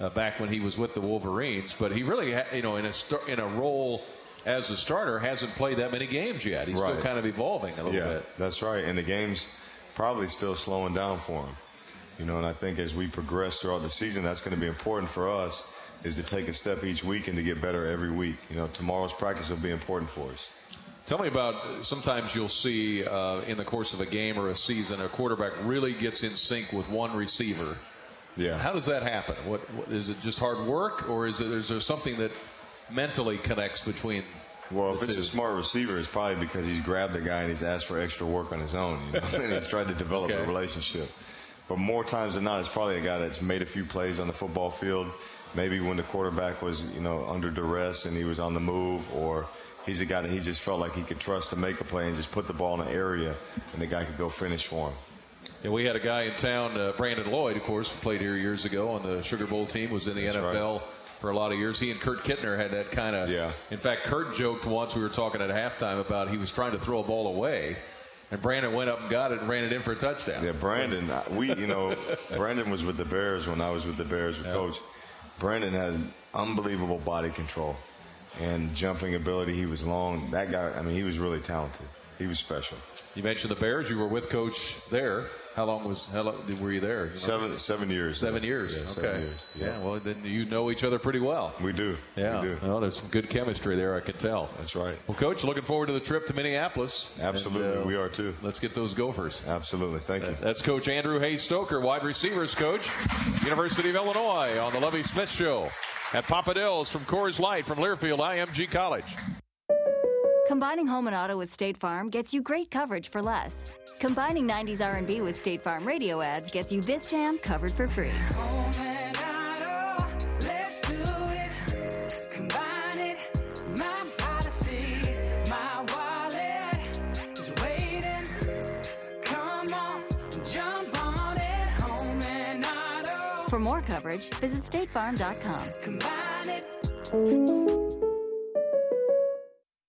uh, back when he was with the Wolverines. But he really, ha- you know, in a star- in a role as a starter, hasn't played that many games yet. He's still kind of evolving a little yeah, bit. that's right. And the game's probably still slowing down for him. You know, and I think as we progress throughout the season, that's going to be important for us is to take a step each week and to get better every week. You know, tomorrow's practice will be important for us. Tell me about sometimes you'll see uh, in the course of a game or a season a quarterback really gets in sync with one receiver. Yeah. How does that happen? What, what is it? Just hard work, or is it? Is there something that mentally connects between? Well, if it's a smart receiver, it's probably because he's grabbed the guy and he's asked for extra work on his own, you know, and he's tried to develop Okay. a relationship. But more times than not, it's probably a guy that's made a few plays on the football field. Maybe when the quarterback was, you know, under duress and he was on the move, or he's a guy that he just felt like he could trust to make a play and just put the ball in an area, and the guy could go finish for him. Yeah, we had a guy in town, uh, Brandon Lloyd, of course, played here years ago on the Sugar Bowl team, was in the That's NFL for a lot of years. He and Kurt Kittner had that kind of. Yeah. In fact, Kurt joked once we were talking at halftime about he was trying to throw a ball away, and Brandon went up and got it and ran it in for a touchdown. Yeah, Brandon, we, you know, Brandon was with the Bears when I was with the Bears with coach. Brandon has unbelievable body control and jumping ability. He was long. That guy, I mean, he was really talented. He was special. You mentioned the Bears. You were with Coach there. How long was? How long were you there? Seven, seven years. Seven years. Yeah, okay. seven years. Yeah. Well, then you know each other pretty well. We do. Yeah. We do. Well, there's some good chemistry there. I can tell. That's right. Well, Coach, looking forward to the trip to Minneapolis. Absolutely. And, uh, we are too. Let's get those Gophers. Absolutely. Thank you. That's Coach Andrew Hayes Stoker, wide receivers coach, University of Illinois, on the Lovie Smith Show. At Papa from Coors Light from Learfield IMG College. Combining home and auto with State Farm gets you great coverage for less. Combining 90s R&B with State Farm radio ads gets you this jam covered for free. For more coverage, visit statefarm.com.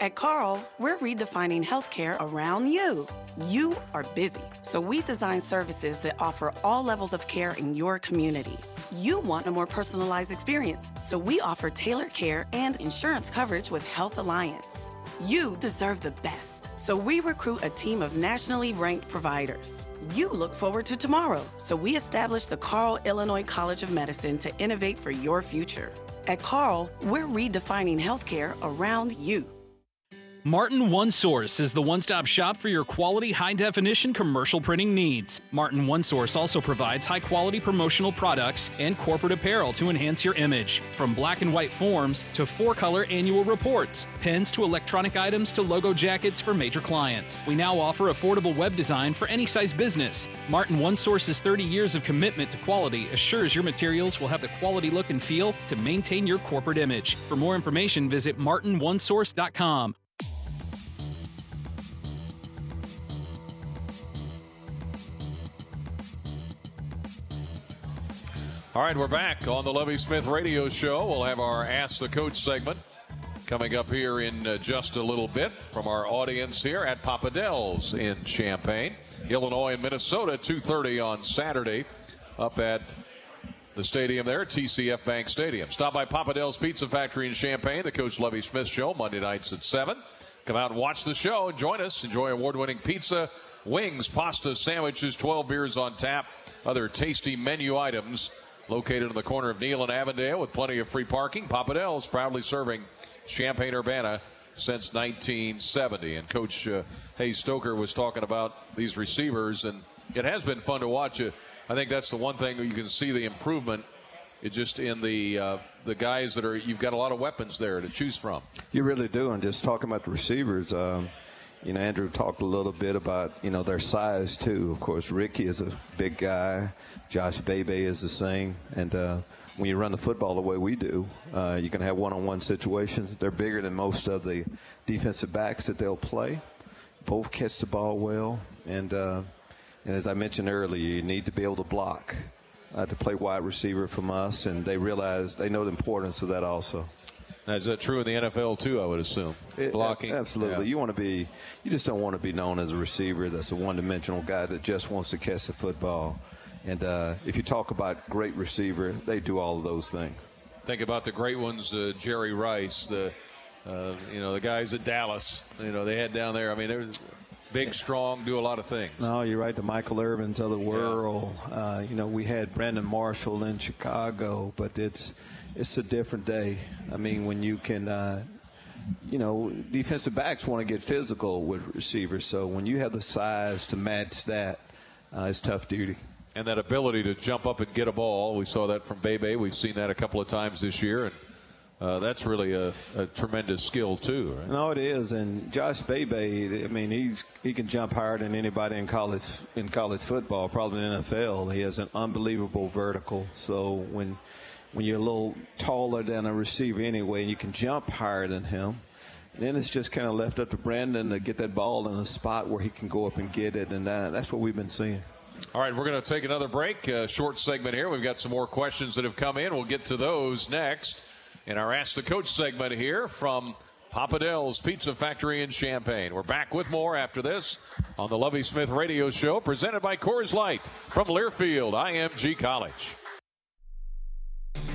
At Carle, we're redefining healthcare around you. You are busy, so we design services that offer all levels of care in your community. You want a more personalized experience, so we offer tailored care and insurance coverage with Health Alliance. You deserve the best, so we recruit a team of nationally ranked providers. You look forward to tomorrow, so we established the Carle Illinois College of Medicine to innovate for your future. At Carle, we're redefining healthcare around you. Martin One Source is the one stop shop for your quality, high definition commercial printing needs. Martin One Source also provides high quality promotional products and corporate apparel to enhance your image. From black and white forms to four color annual reports, pens to electronic items to logo jackets for major clients. We now offer affordable web design for any size business. Martin One Source's 30 years of commitment to quality assures your materials will have the quality look and feel to maintain your corporate image. For more information, visit martinonesource.com. All right, we're back on the Lovie Smith Radio Show. We'll have our Ask the Coach segment coming up here in uh, just a little bit from our audience here at Papa Del's in Champaign, Illinois and Minnesota, 2:30 on Saturday, up at the stadium there, TCF Bank Stadium. Stop by Papa Del's Pizza Factory in Champaign, the Coach Lovie Smith Show, Monday nights at seven. Come out and watch the show and join us. Enjoy award-winning pizza, wings, pasta, sandwiches, 12 beers on tap, other tasty menu items located in the corner of Neil and Avondale with plenty of free parking. Papa Del's proudly serving Champaign Urbana since 1970. And Coach uh, Hayes Stoker was talking about these receivers, and it has been fun to watch. It. I think that's the one thing you can see the improvement. It just in the uh, the guys that are you've got a lot of weapons there to choose from. You really do. And just talking about the receivers, um, you know, Andrew talked a little bit about you know their size too. Of course, Ricky is a big guy. Josh Bebe is the same, and uh, when you run the football the way we do, uh, you can have one-on-one situations. They're bigger than most of the defensive backs that they'll play. Both catch the ball well, and uh, and as I mentioned earlier, you need to be able to block uh, to play wide receiver from us, and they realize they know the importance of that also. Is that true in the NFL too? I would assume it, blocking. Absolutely, yeah. you want to be. You just don't want to be known as a receiver that's a one-dimensional guy that just wants to catch the football. And uh, if you talk about great receiver, they do all of those things. Think about the great ones, uh, Jerry Rice, the uh, you know the guys at Dallas. You know they had down there. I mean, they're big, strong, do a lot of things. No, you're right. The Michael Irvins of the world. Yeah. Uh, you know, we had Brandon Marshall in Chicago, but it's it's a different day. I mean, when you can. Uh, you know, defensive backs want to get physical with receivers. So when you have the size to match that, uh, it's tough duty and that ability to jump up and get a ball. We saw that from Bebe. We've seen that a couple of times this year, and uh, that's really a, a, tremendous skill too. Right? No, it is. And Josh Bebe, I mean, he's he can jump higher than anybody in college in college football, probably in NFL. He has an unbelievable vertical. So when when you're a little taller than a receiver anyway, and you can jump higher than him. Then it's just kind of left up to Brandon to get that ball in a spot where he can go up and get it, and that, that's what we've been seeing. All right, we're going to take another break. Short segment here. We've got some more questions that have come in. We'll get to those next in our Ask the Coach segment here from Papa Del's Pizza Factory in Champaign. We're back with more after this on the Lovie Smith Radio Show, presented by Coors Light from Learfield IMG College.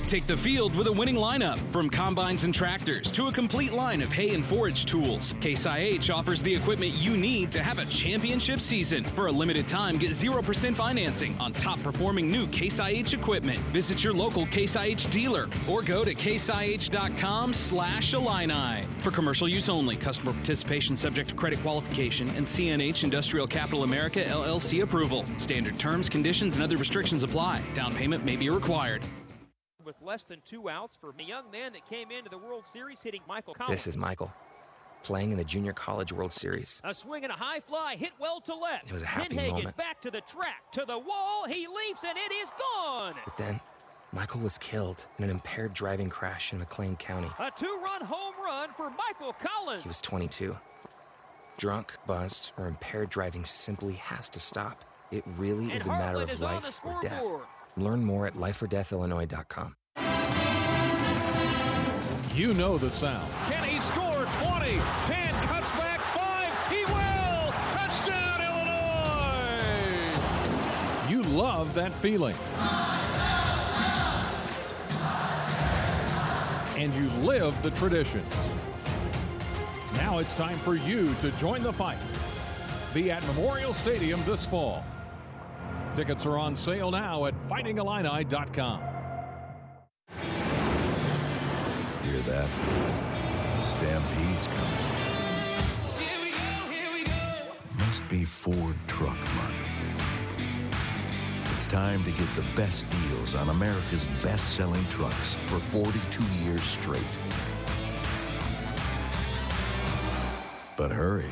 Take the field with a winning lineup. From combines and tractors to a complete line of hay and forage tools, Case IH offers the equipment you need to have a championship season. For a limited time, get 0% financing on top performing new Case IH equipment. Visit your local Case IH dealer or go to caseih.com slash Illini. For commercial use only, customer participation subject to credit qualification and CNH Industrial Capital America LLC approval. Standard terms, conditions, and other restrictions apply. Down payment may be required with less than two outs for a young man that came into the World Series hitting Michael Collins. This is Michael, playing in the Junior College World Series. A swing and a high fly hit well to left. It was a happy Pinhagen moment. back to the track, to the wall. He leaps and it is gone. But then, Michael was killed in an impaired driving crash in McLean County. A two-run home run for Michael Collins. He was 22. Drunk, buzzed, or impaired driving simply has to stop. It really and is a matter of is life or death. Scoreboard. Learn more at lifeordeathillinois.com. You know the sound. Can he score 20, 10, cuts back 5? He will! Touchdown, Illinois! You love that feeling. And you live the tradition. Now it's time for you to join the fight. Be at Memorial Stadium this fall. Tickets are on sale now at fightingillini.com. Hear that? The stampede's coming. Must be Ford truck money. It's time to get the best deals on America's best-selling trucks for 42 years straight. But hurry.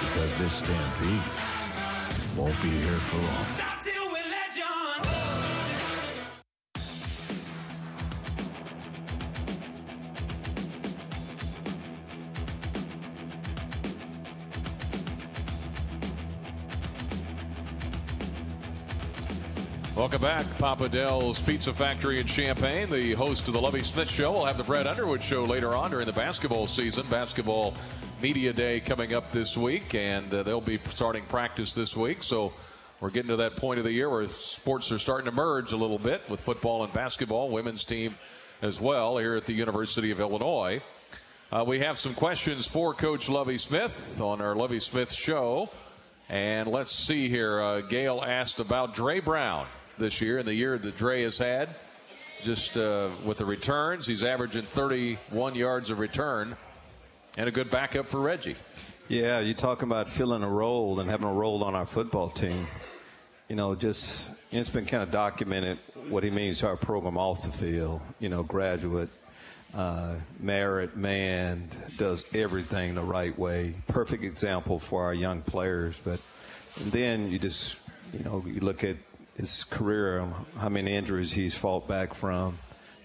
Because this stampede won't be here for long. Welcome back. Papa Del's Pizza Factory in Champaign, the host of the Lovie Smith Show. We'll have the Brad Underwood Show later on during the basketball season. Basketball Media Day coming up this week, and uh, they'll be starting practice this week. So we're getting to that point of the year where sports are starting to merge a little bit with football and basketball, women's team as well here at the University of Illinois. Uh, we have some questions for Coach Lovie Smith on our Lovie Smith Show. And let's see here. Uh, Gail asked about Dre Brown this year and the year that Dre has had. Just uh, with the returns, he's averaging 31 yards of return and a good backup for Reggie. Yeah, you're talking about filling a role and having a role on our football team. You know, just it's been kind of documented what he means to our program off the field. You know, graduate, uh, merit man, does everything the right way. Perfect example for our young players. But then you just, you know, you look at his career, how many injuries he's fought back from,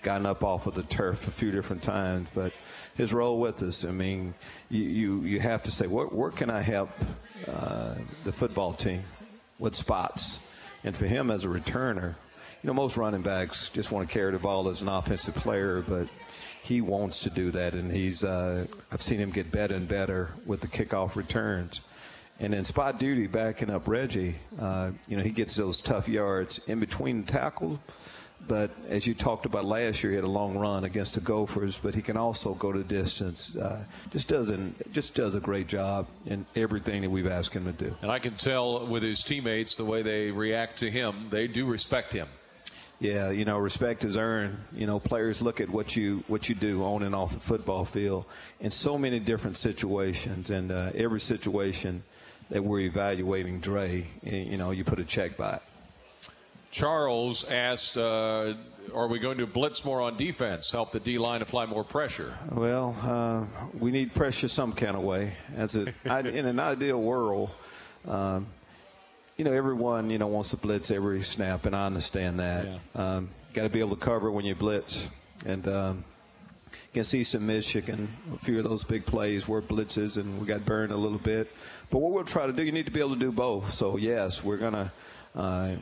gotten up off of the turf a few different times. But his role with us, I mean, you you, you have to say, where, where can I help uh, the football team with spots? And for him as a returner, you know, most running backs just want to carry the ball as an offensive player, but he wants to do that, and he's uh, I've seen him get better and better with the kickoff returns. And then spot duty backing up Reggie, uh, you know, he gets those tough yards in between tackles. But as you talked about last year, he had a long run against the Gophers, but he can also go to distance. Uh, just doesn't just does a great job in everything that we've asked him to do. And I can tell with his teammates the way they react to him, they do respect him. Yeah, you know, respect is earned. You know, players look at what you what you do on and off the football field in so many different situations, and uh, every situation that we're evaluating Dre, you know, you put a check by it. Charles asked, uh, "Are we going to blitz more on defense? Help the D line apply more pressure?" Well, uh, we need pressure some kind of way. As a, in an ideal world, um, you know, everyone you know wants to blitz every snap, and I understand that. Yeah. Um, Got to be able to cover when you blitz, and um, against Eastern Michigan, a few of those big plays were blitzes, and we got burned a little bit. But what we'll try to do, you need to be able to do both. So yes, we're gonna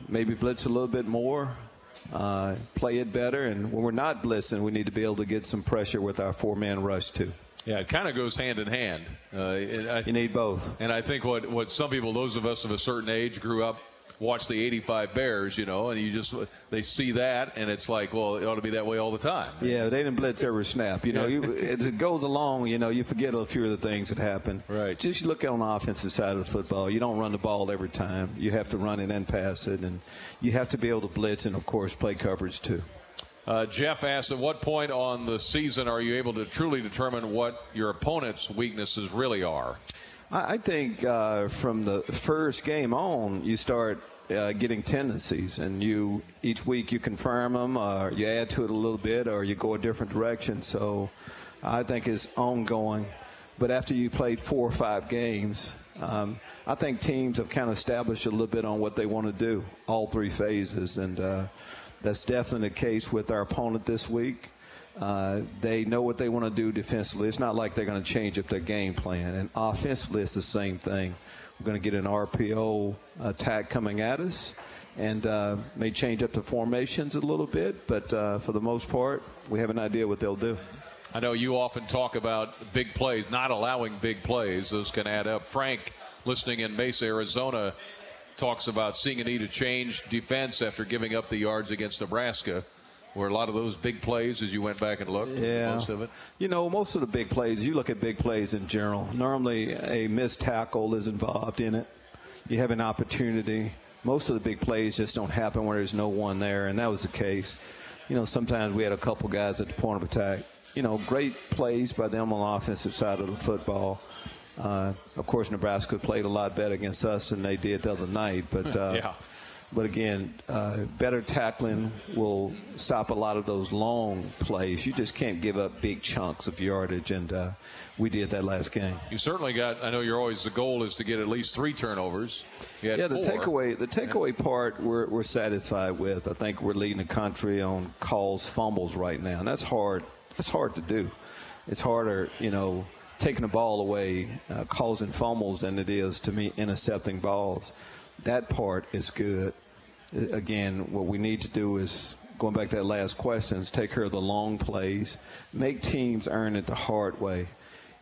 maybe blitz a little bit more, uh, play it better, and when we're not blitzing, we need to be able to get some pressure with our four-man rush too. Yeah, it kind of goes hand in hand. Uh, I, you need both. And I think what, what some people, those of us of a certain age, grew up watch the 85 Bears, you know, and you just they see that and it's like, well, it ought to be that way all the time. Yeah, they didn't blitz every snap. You know, you, as it goes along, you know, you forget a few of the things that happen. Right. Just look on the offensive side of the football. You don't run the ball every time. You have to run it and pass it, and you have to be able to blitz and, of course, play coverage too. Uh, Jeff asked, at what point on the season are you able to truly determine what your opponent's weaknesses really are? I think uh, from the first game on, you start uh, getting tendencies, and you each week you confirm them, or you add to it a little bit, or you go a different direction. So I think it's ongoing. But after you played four or five games, um, I think teams have kind of established a little bit on what they want to do, all three phases, and uh, that's definitely the case with our opponent this week. Uh, they know what they want to do defensively. It's not like they're going to change up their game plan. And offensively, it's the same thing. We're going to get an RPO attack coming at us and uh, may change up the formations a little bit, but uh, for the most part, we have an idea what they'll do. I know you often talk about big plays, not allowing big plays. Those can add up. Frank, listening in Mesa, Arizona, talks about seeing a need to change defense after giving up the yards against Nebraska. Were a lot of those big plays as you went back and looked? Yeah. Most of it? You know, most of the big plays, you look at big plays in general. Normally, a missed tackle is involved in it. You have an opportunity. Most of the big plays just don't happen where there's no one there, and that was the case. You know, sometimes we had a couple guys at the point of attack. You know, great plays by them on the offensive side of the football. Uh, of course, Nebraska played a lot better against us than they did the other night, but uh, yeah. But again, uh, better tackling will stop a lot of those long plays. You just can't give up big chunks of yardage, and uh, we did that last game. You certainly got. I know you're always the goal is to get at least three turnovers. yeah, the four. takeaway the takeaway part we're, we're satisfied with. I think we're leading the country on calls fumbles right now, and that's hard. That's hard to do. It's harder, you know, taking the ball away, uh, causing fumbles than it is to me intercepting balls. That part is good. Again, what we need to do is going back to that last question is take care of the long plays, make teams earn it the hard way,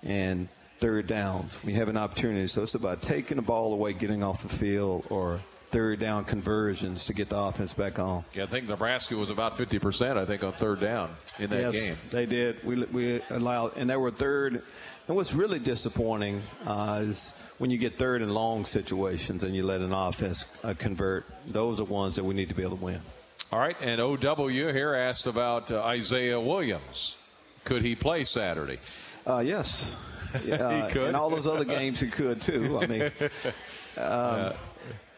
and third downs. We have an opportunity, so it's about taking the ball away, getting off the field, or third down conversions to get the offense back on. Yeah, I think Nebraska was about 50%, I think, on third down in that yes, game. They did. We, we allowed, and they were third. And what's really disappointing uh, is when you get third and long situations and you let an offense uh, convert. Those are ones that we need to be able to win. All right, and OW here asked about uh, Isaiah Williams. Could he play Saturday? Uh, yes. Uh, he could. In all those other games, he could too. I mean, um,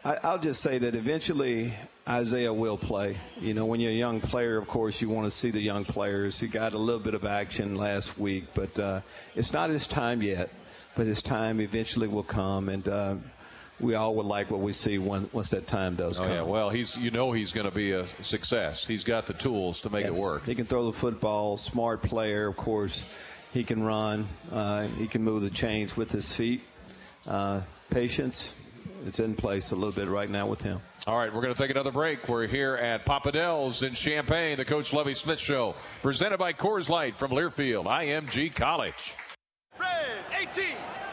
I, I'll just say that eventually Isaiah will play. You know, when you're a young player, of course, you want to see the young players. He got a little bit of action last week, but uh, it's not his time yet. But his time eventually will come, and uh, we all would like what we see when, once that time does Oh, come. yeah. Well, he's you know he's going to be a success. He's got the tools to make Yes. it work. He can throw the football, smart player, of course. He can run. Uh, he can move the chains with his feet. Uh, patience, it's in place a little bit right now with him. All right, we're going to take another break. We're here at Papa Del's in Champaign, the Coach Lovie Smith Show, presented by Coors Light from Learfield, IMG College. Red 18.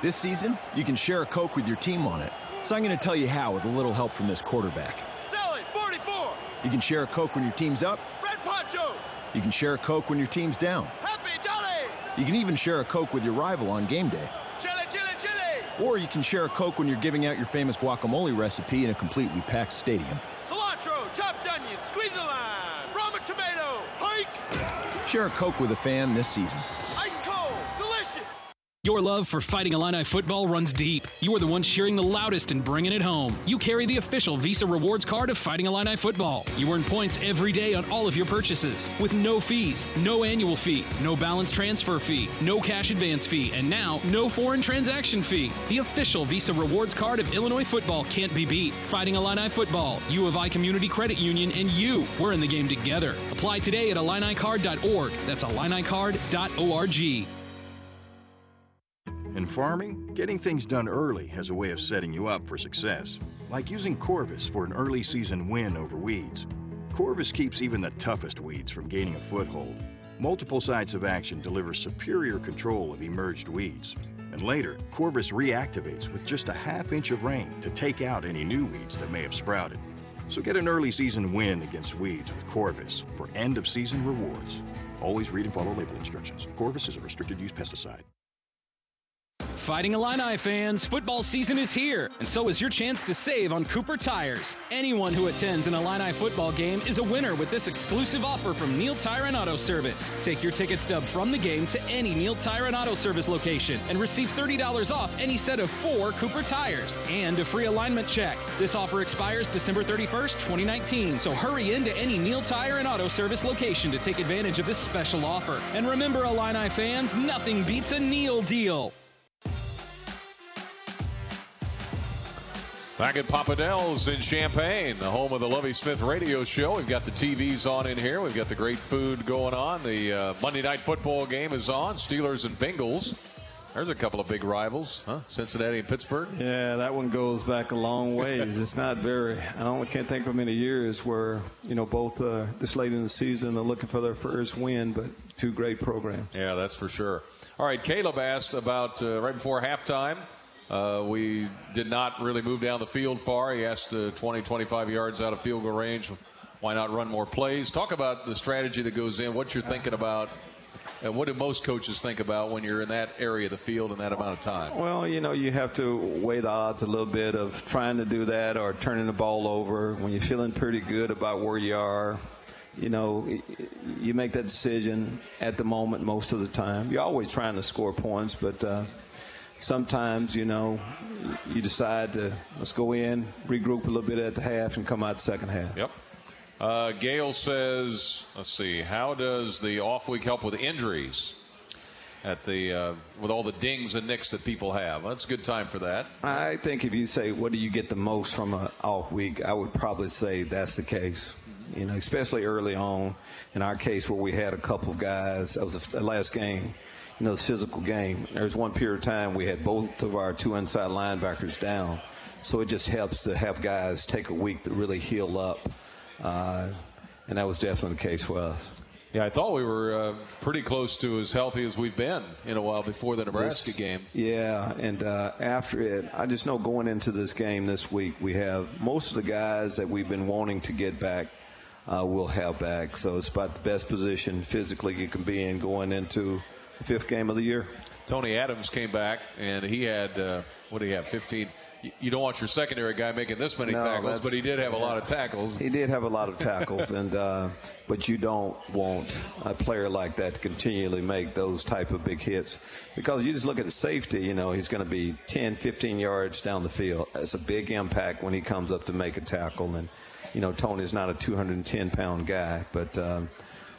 This season, you can share a Coke with your team on it. So I'm going to tell you how with a little help from this quarterback. Sally 44. You can share a Coke when your team's up. Red Poncho. You can share a Coke when your team's down. Happy Jolly. You can even share a Coke with your rival on game day. Or you can share a Coke when you're giving out your famous guacamole recipe in a completely packed stadium. Cilantro, chopped onion, squeeze a lime, ramen tomato, hike. Share a Coke with a fan this season. Your love for Fighting Illini football runs deep. You are the one cheering the loudest and bringing it home. You carry the official Visa Rewards card of Fighting Illini football. You earn points every day on all of your purchases with no fees, no annual fee, no balance transfer fee, no cash advance fee, and now no foreign transaction fee. The official Visa Rewards card of Illinois football can't be beat. Fighting Illini football, U of I Community Credit Union, and you, we're in the game together. Apply today at IlliniCard.org. That's IlliniCard.org. In farming, getting things done early has a way of setting you up for success, like using Corvus for an early season win over weeds. Corvus keeps even the toughest weeds from gaining a foothold. Multiple sites of action deliver superior control of emerged weeds. And later, Corvus reactivates with just a half inch of rain to take out any new weeds that may have sprouted. So get an early season win against weeds with Corvus for end of season rewards. Always read and follow label instructions. Corvus is a restricted use pesticide. Fighting Illini fans, football season is here, and so is your chance to save on Cooper Tires. Anyone who attends an Illini football game is a winner with this exclusive offer from Neil Tire and Auto Service. Take your ticket stub from the game to any Neil Tire and Auto Service location and receive $30 off any set of four Cooper tires and a free alignment check. This offer expires December 31st, 2019, so hurry into any Neil Tire and Auto Service location to take advantage of this special offer. And remember, Illini fans, nothing beats a Neil deal. Back at Papa Del's in Champaign, the home of the Lovie Smith Radio Show. We've got the TVs on in here. We've got the great food going on. The uh, Monday Night Football game is on. Steelers and Bengals. There's a couple of big rivals, huh? Cincinnati and Pittsburgh. Yeah, that one goes back a long ways. it's not very. I don't can't think of many years where you know both uh, this late in the season are looking for their first win, but two great programs. Yeah, that's for sure. All right, Caleb asked about uh, right before halftime. Uh, we did not really move down the field far. He asked uh, 20, 25 yards out of field goal range. Why not run more plays? Talk about the strategy that goes in. What you're thinking about and what do most coaches think about when you're in that area of the field in that amount of time? Well, you know, you have to weigh the odds a little bit of trying to do that or turning the ball over when you're feeling pretty good about where you are. You know, you make that decision at the moment most of the time. You're always trying to score points, but uh, sometimes, you know, you decide to let's go in, regroup a little bit at the half, and come out the second half. Yep. Uh, Gail says, let's see, how does the off week help with injuries? At the uh, with all the dings and nicks that people have, that's a good time for that. I think if you say what do you get the most from an off week, I would probably say that's the case. You know, especially early on. In our case, where we had a couple of guys, that was the last game. You know, this physical game. There was one period of time we had both of our two inside linebackers down, so it just helps to have guys take a week to really heal up uh, and that was definitely the case for us. Yeah, I thought we were uh, pretty close to as healthy as we've been in a while before the Nebraska this, game. Yeah, and uh, after it, I just know going into this game this week, we have most of the guys that we've been wanting to get back. Uh, we'll have back, so it's about the best position physically you can be in going into fifth game of the year. Tony Adams came back, and he had uh, what do you have? 15, you don't want your secondary guy making this many no, tackles, but he did have a lot of tackles. He did have a lot of tackles, and uh, but you don't want a player like that to continually make those type of big hits because you just look at the safety. You know, he's going to be 10, 15 yards down the field. That's a big impact when he comes up to make a tackle, and you know Tony's not a 210 pound guy, but um,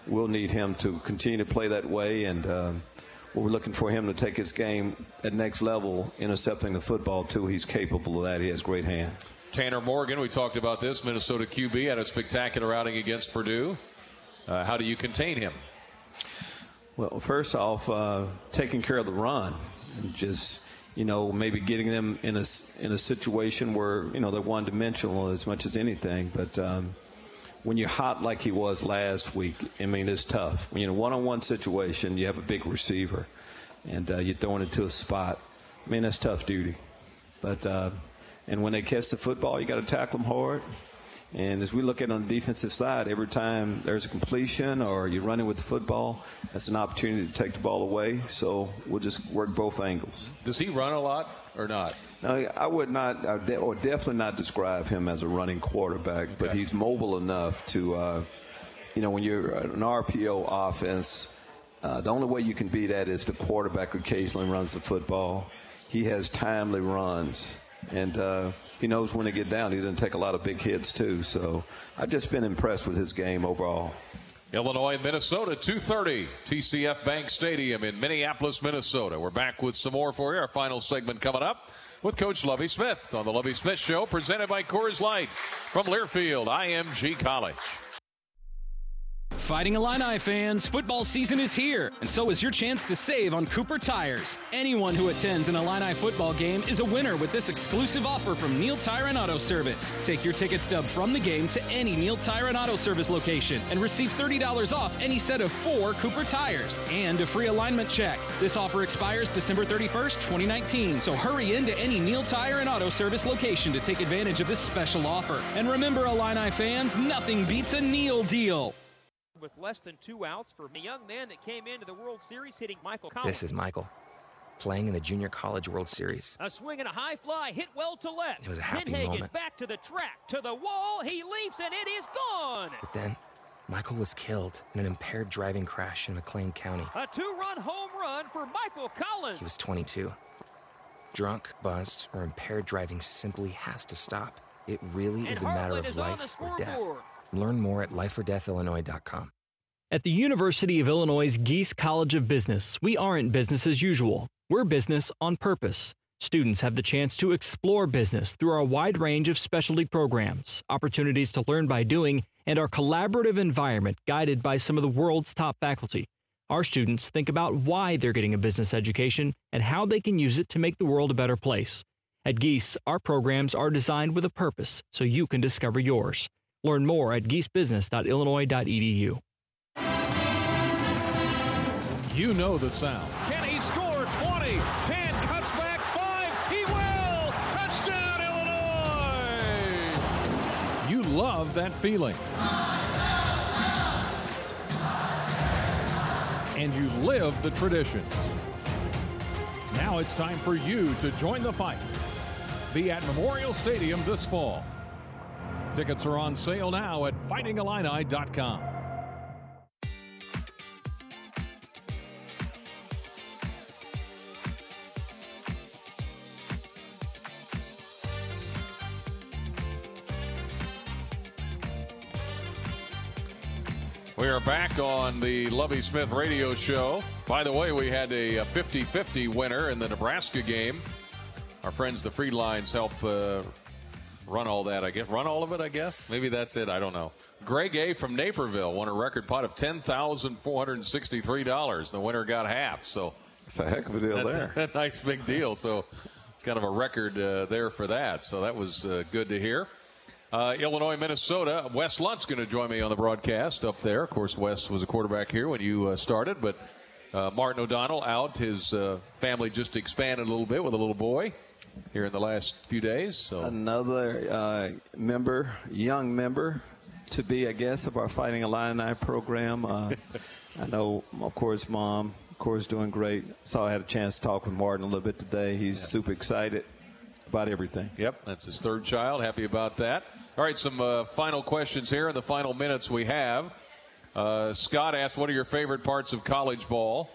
we'll need him to continue to play that way and. Um, we're looking for him to take his game at next level, intercepting the football too. He's capable of that. He has great hands. Tanner Morgan, we talked about this. Minnesota QB had a spectacular outing against Purdue. Uh, how do you contain him? Well, first off, uh, taking care of the run, and just you know maybe getting them in a in a situation where you know they're one dimensional as much as anything, but. Um, when you're hot like he was last week, I mean, it's tough. When you're in a one-on-one situation, you have a big receiver, and uh, you're throwing it to a spot. I mean, that's tough duty. But uh, and when they catch the football, you got to tackle them hard. And as we look at on the defensive side, every time there's a completion or you're running with the football, that's an opportunity to take the ball away. So we'll just work both angles. Does he run a lot or not? No, I would not, or definitely not describe him as a running quarterback, but he's mobile enough to, uh, you know, when you're an RPO offense, uh, the only way you can beat that is the quarterback occasionally runs the football. He has timely runs and uh, he knows when to get down. He doesn't take a lot of big hits too. So I've just been impressed with his game overall. Illinois and Minnesota, 2:30, TCF Bank Stadium in Minneapolis, Minnesota. We're back with some more for you. Our final segment coming up with Coach Lovie Smith on the Lovie Smith Show, presented by Coors Light from Learfield IMG College. Fighting Illini fans, football season is here, and so is your chance to save on Cooper tires. Anyone who attends an Illini football game is a winner with this exclusive offer from Neil Tire and Auto Service. Take your ticket stub from the game to any Neil Tire and Auto Service location and receive $30 off any set of four Cooper tires and a free alignment check. This offer expires December 31st, 2019, so hurry into any Neil Tire and Auto Service location to take advantage of this special offer. And remember, Illini fans, nothing beats a Neil deal with less than two outs for a young man that came into the World Series hitting Michael Collins. This is Michael, playing in the Junior College World Series. A swing and a high fly hit well to left. It was a happy Pinhagen moment. back to the track, to the wall. He leaps and it is gone. But then, Michael was killed in an impaired driving crash in McLean County. A two-run home run for Michael Collins. He was 22. Drunk, buzzed, or impaired driving simply has to stop. It really and is a matter of life or death. Learn more at lifeordeathillinois.com. At the University of Illinois' Gies College of Business, we aren't business as usual. We're business on purpose. Students have the chance to explore business through our wide range of specialty programs, opportunities to learn by doing, and our collaborative environment guided by some of the world's top faculty. Our students think about why they're getting a business education and how they can use it to make the world a better place. At Gies, our programs are designed with a purpose so you can discover yours. Learn more at giesbusiness.illinois.edu. You know the sound. Can he score 20? 10 cuts back 5. He will! Touchdown, Illinois! You love that feeling. And you live the tradition. Now it's time for you to join the fight. Be at Memorial Stadium this fall. Tickets are on sale now at fightingillini.com. We are back on the Lovie Smith radio show. By the way, we had a 50 50 winner in the Nebraska game. Our friends, the Free Lines, help uh, run all that, I guess. Run all of it, I guess? Maybe that's it. I don't know. Greg A. from Naperville won a record pot of $10,463. The winner got half. So it's a heck of a deal there. A, a nice big deal. So it's kind of a record uh, there for that. So that was uh, good to hear. Uh, Illinois, Minnesota. Wes Lunt's going to join me on the broadcast up there. Of course, Wes was a quarterback here when you uh, started, but uh, Martin O'Donnell out. His uh, family just expanded a little bit with a little boy here in the last few days. So another uh, member, young member, to be, I guess, of our Fighting Illini program. Uh, I know, of course, mom, of course, doing great. So I had a chance to talk with Martin a little bit today. He's yeah. super excited about everything. Yep, that's his third child. Happy about that. All right, some uh, final questions here in the final minutes we have. Uh, Scott asked, "What are your favorite parts of college ball?"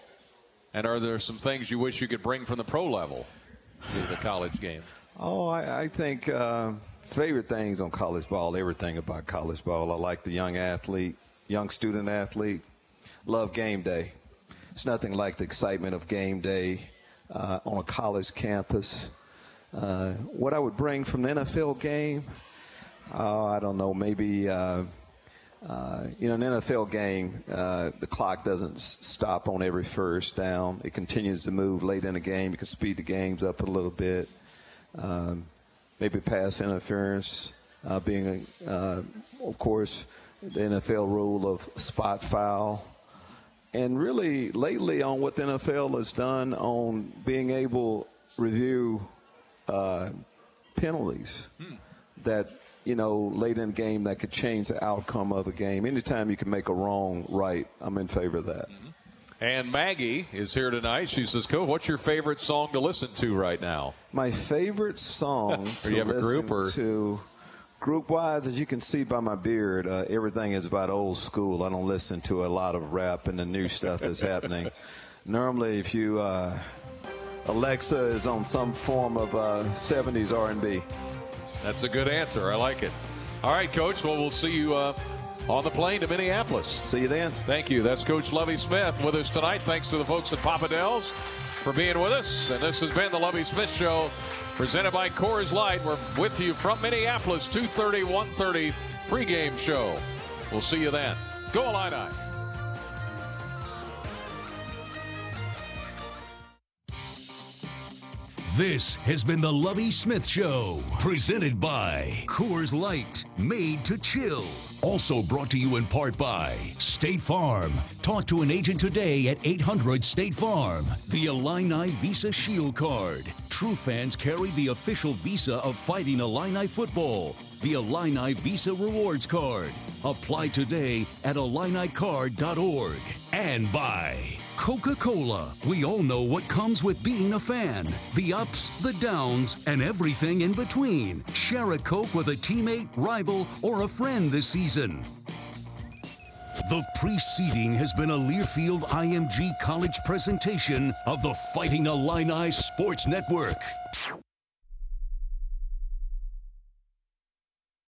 And are there some things you wish you could bring from the pro level to the college game? Oh, I, I think uh, favorite things on college ball. Everything about college ball. I like the young athlete, young student athlete. Love game day. It's nothing like the excitement of game day uh, on a college campus. Uh, what I would bring from the NFL game uh, I don't know, maybe, uh, uh, you know, an NFL game, uh, the clock doesn't s- stop on every first down. It continues to move late in the game. You can speed the games up a little bit. Um, maybe pass interference, uh, being, uh, of course, the NFL rule of spot foul. And really, lately, on what the NFL has done on being able to review penalties hmm. that you know, late in the game that could change the outcome of a game. Anytime you can make a wrong right, I'm in favor of that. Mm-hmm. And Maggie is here tonight. She says, "Coach, what's your favorite song to listen to right now?" My favorite song to you have a group or to group wise, as you can see by my beard, uh, everything is about old school. I don't listen to a lot of rap and the new stuff that's happening. Normally, if you uh, Alexa is on some form of uh, 70s R&B. That's a good answer. I like it. All right, Coach. Well, we'll see you uh, on the plane to Minneapolis. See you then. Thank you. That's Coach Lovie Smith with us tonight. Thanks to the folks at Papa Del's for being with us. And this has been the Lovie Smith Show, presented by Coors Light. We're with you from Minneapolis, 2:30, 1:30 pregame show. We'll see you then. Go Illini. This has been the Lovie Smith Show, presented by Coors Light, made to chill. Also brought to you in part by State Farm. Talk to an agent today at 800 State Farm. The Illini Visa Shield Card. True fans carry the official visa of Fighting Illini football. The Illini Visa Rewards Card. Apply today at IlliniCard.org. And by Coca Cola. We all know what comes with being a fan the ups, the downs, and everything in between. Share a Coke with a teammate, rival, or a friend this season. The preceding has been a Learfield IMG College presentation of the Fighting Illini Sports Network.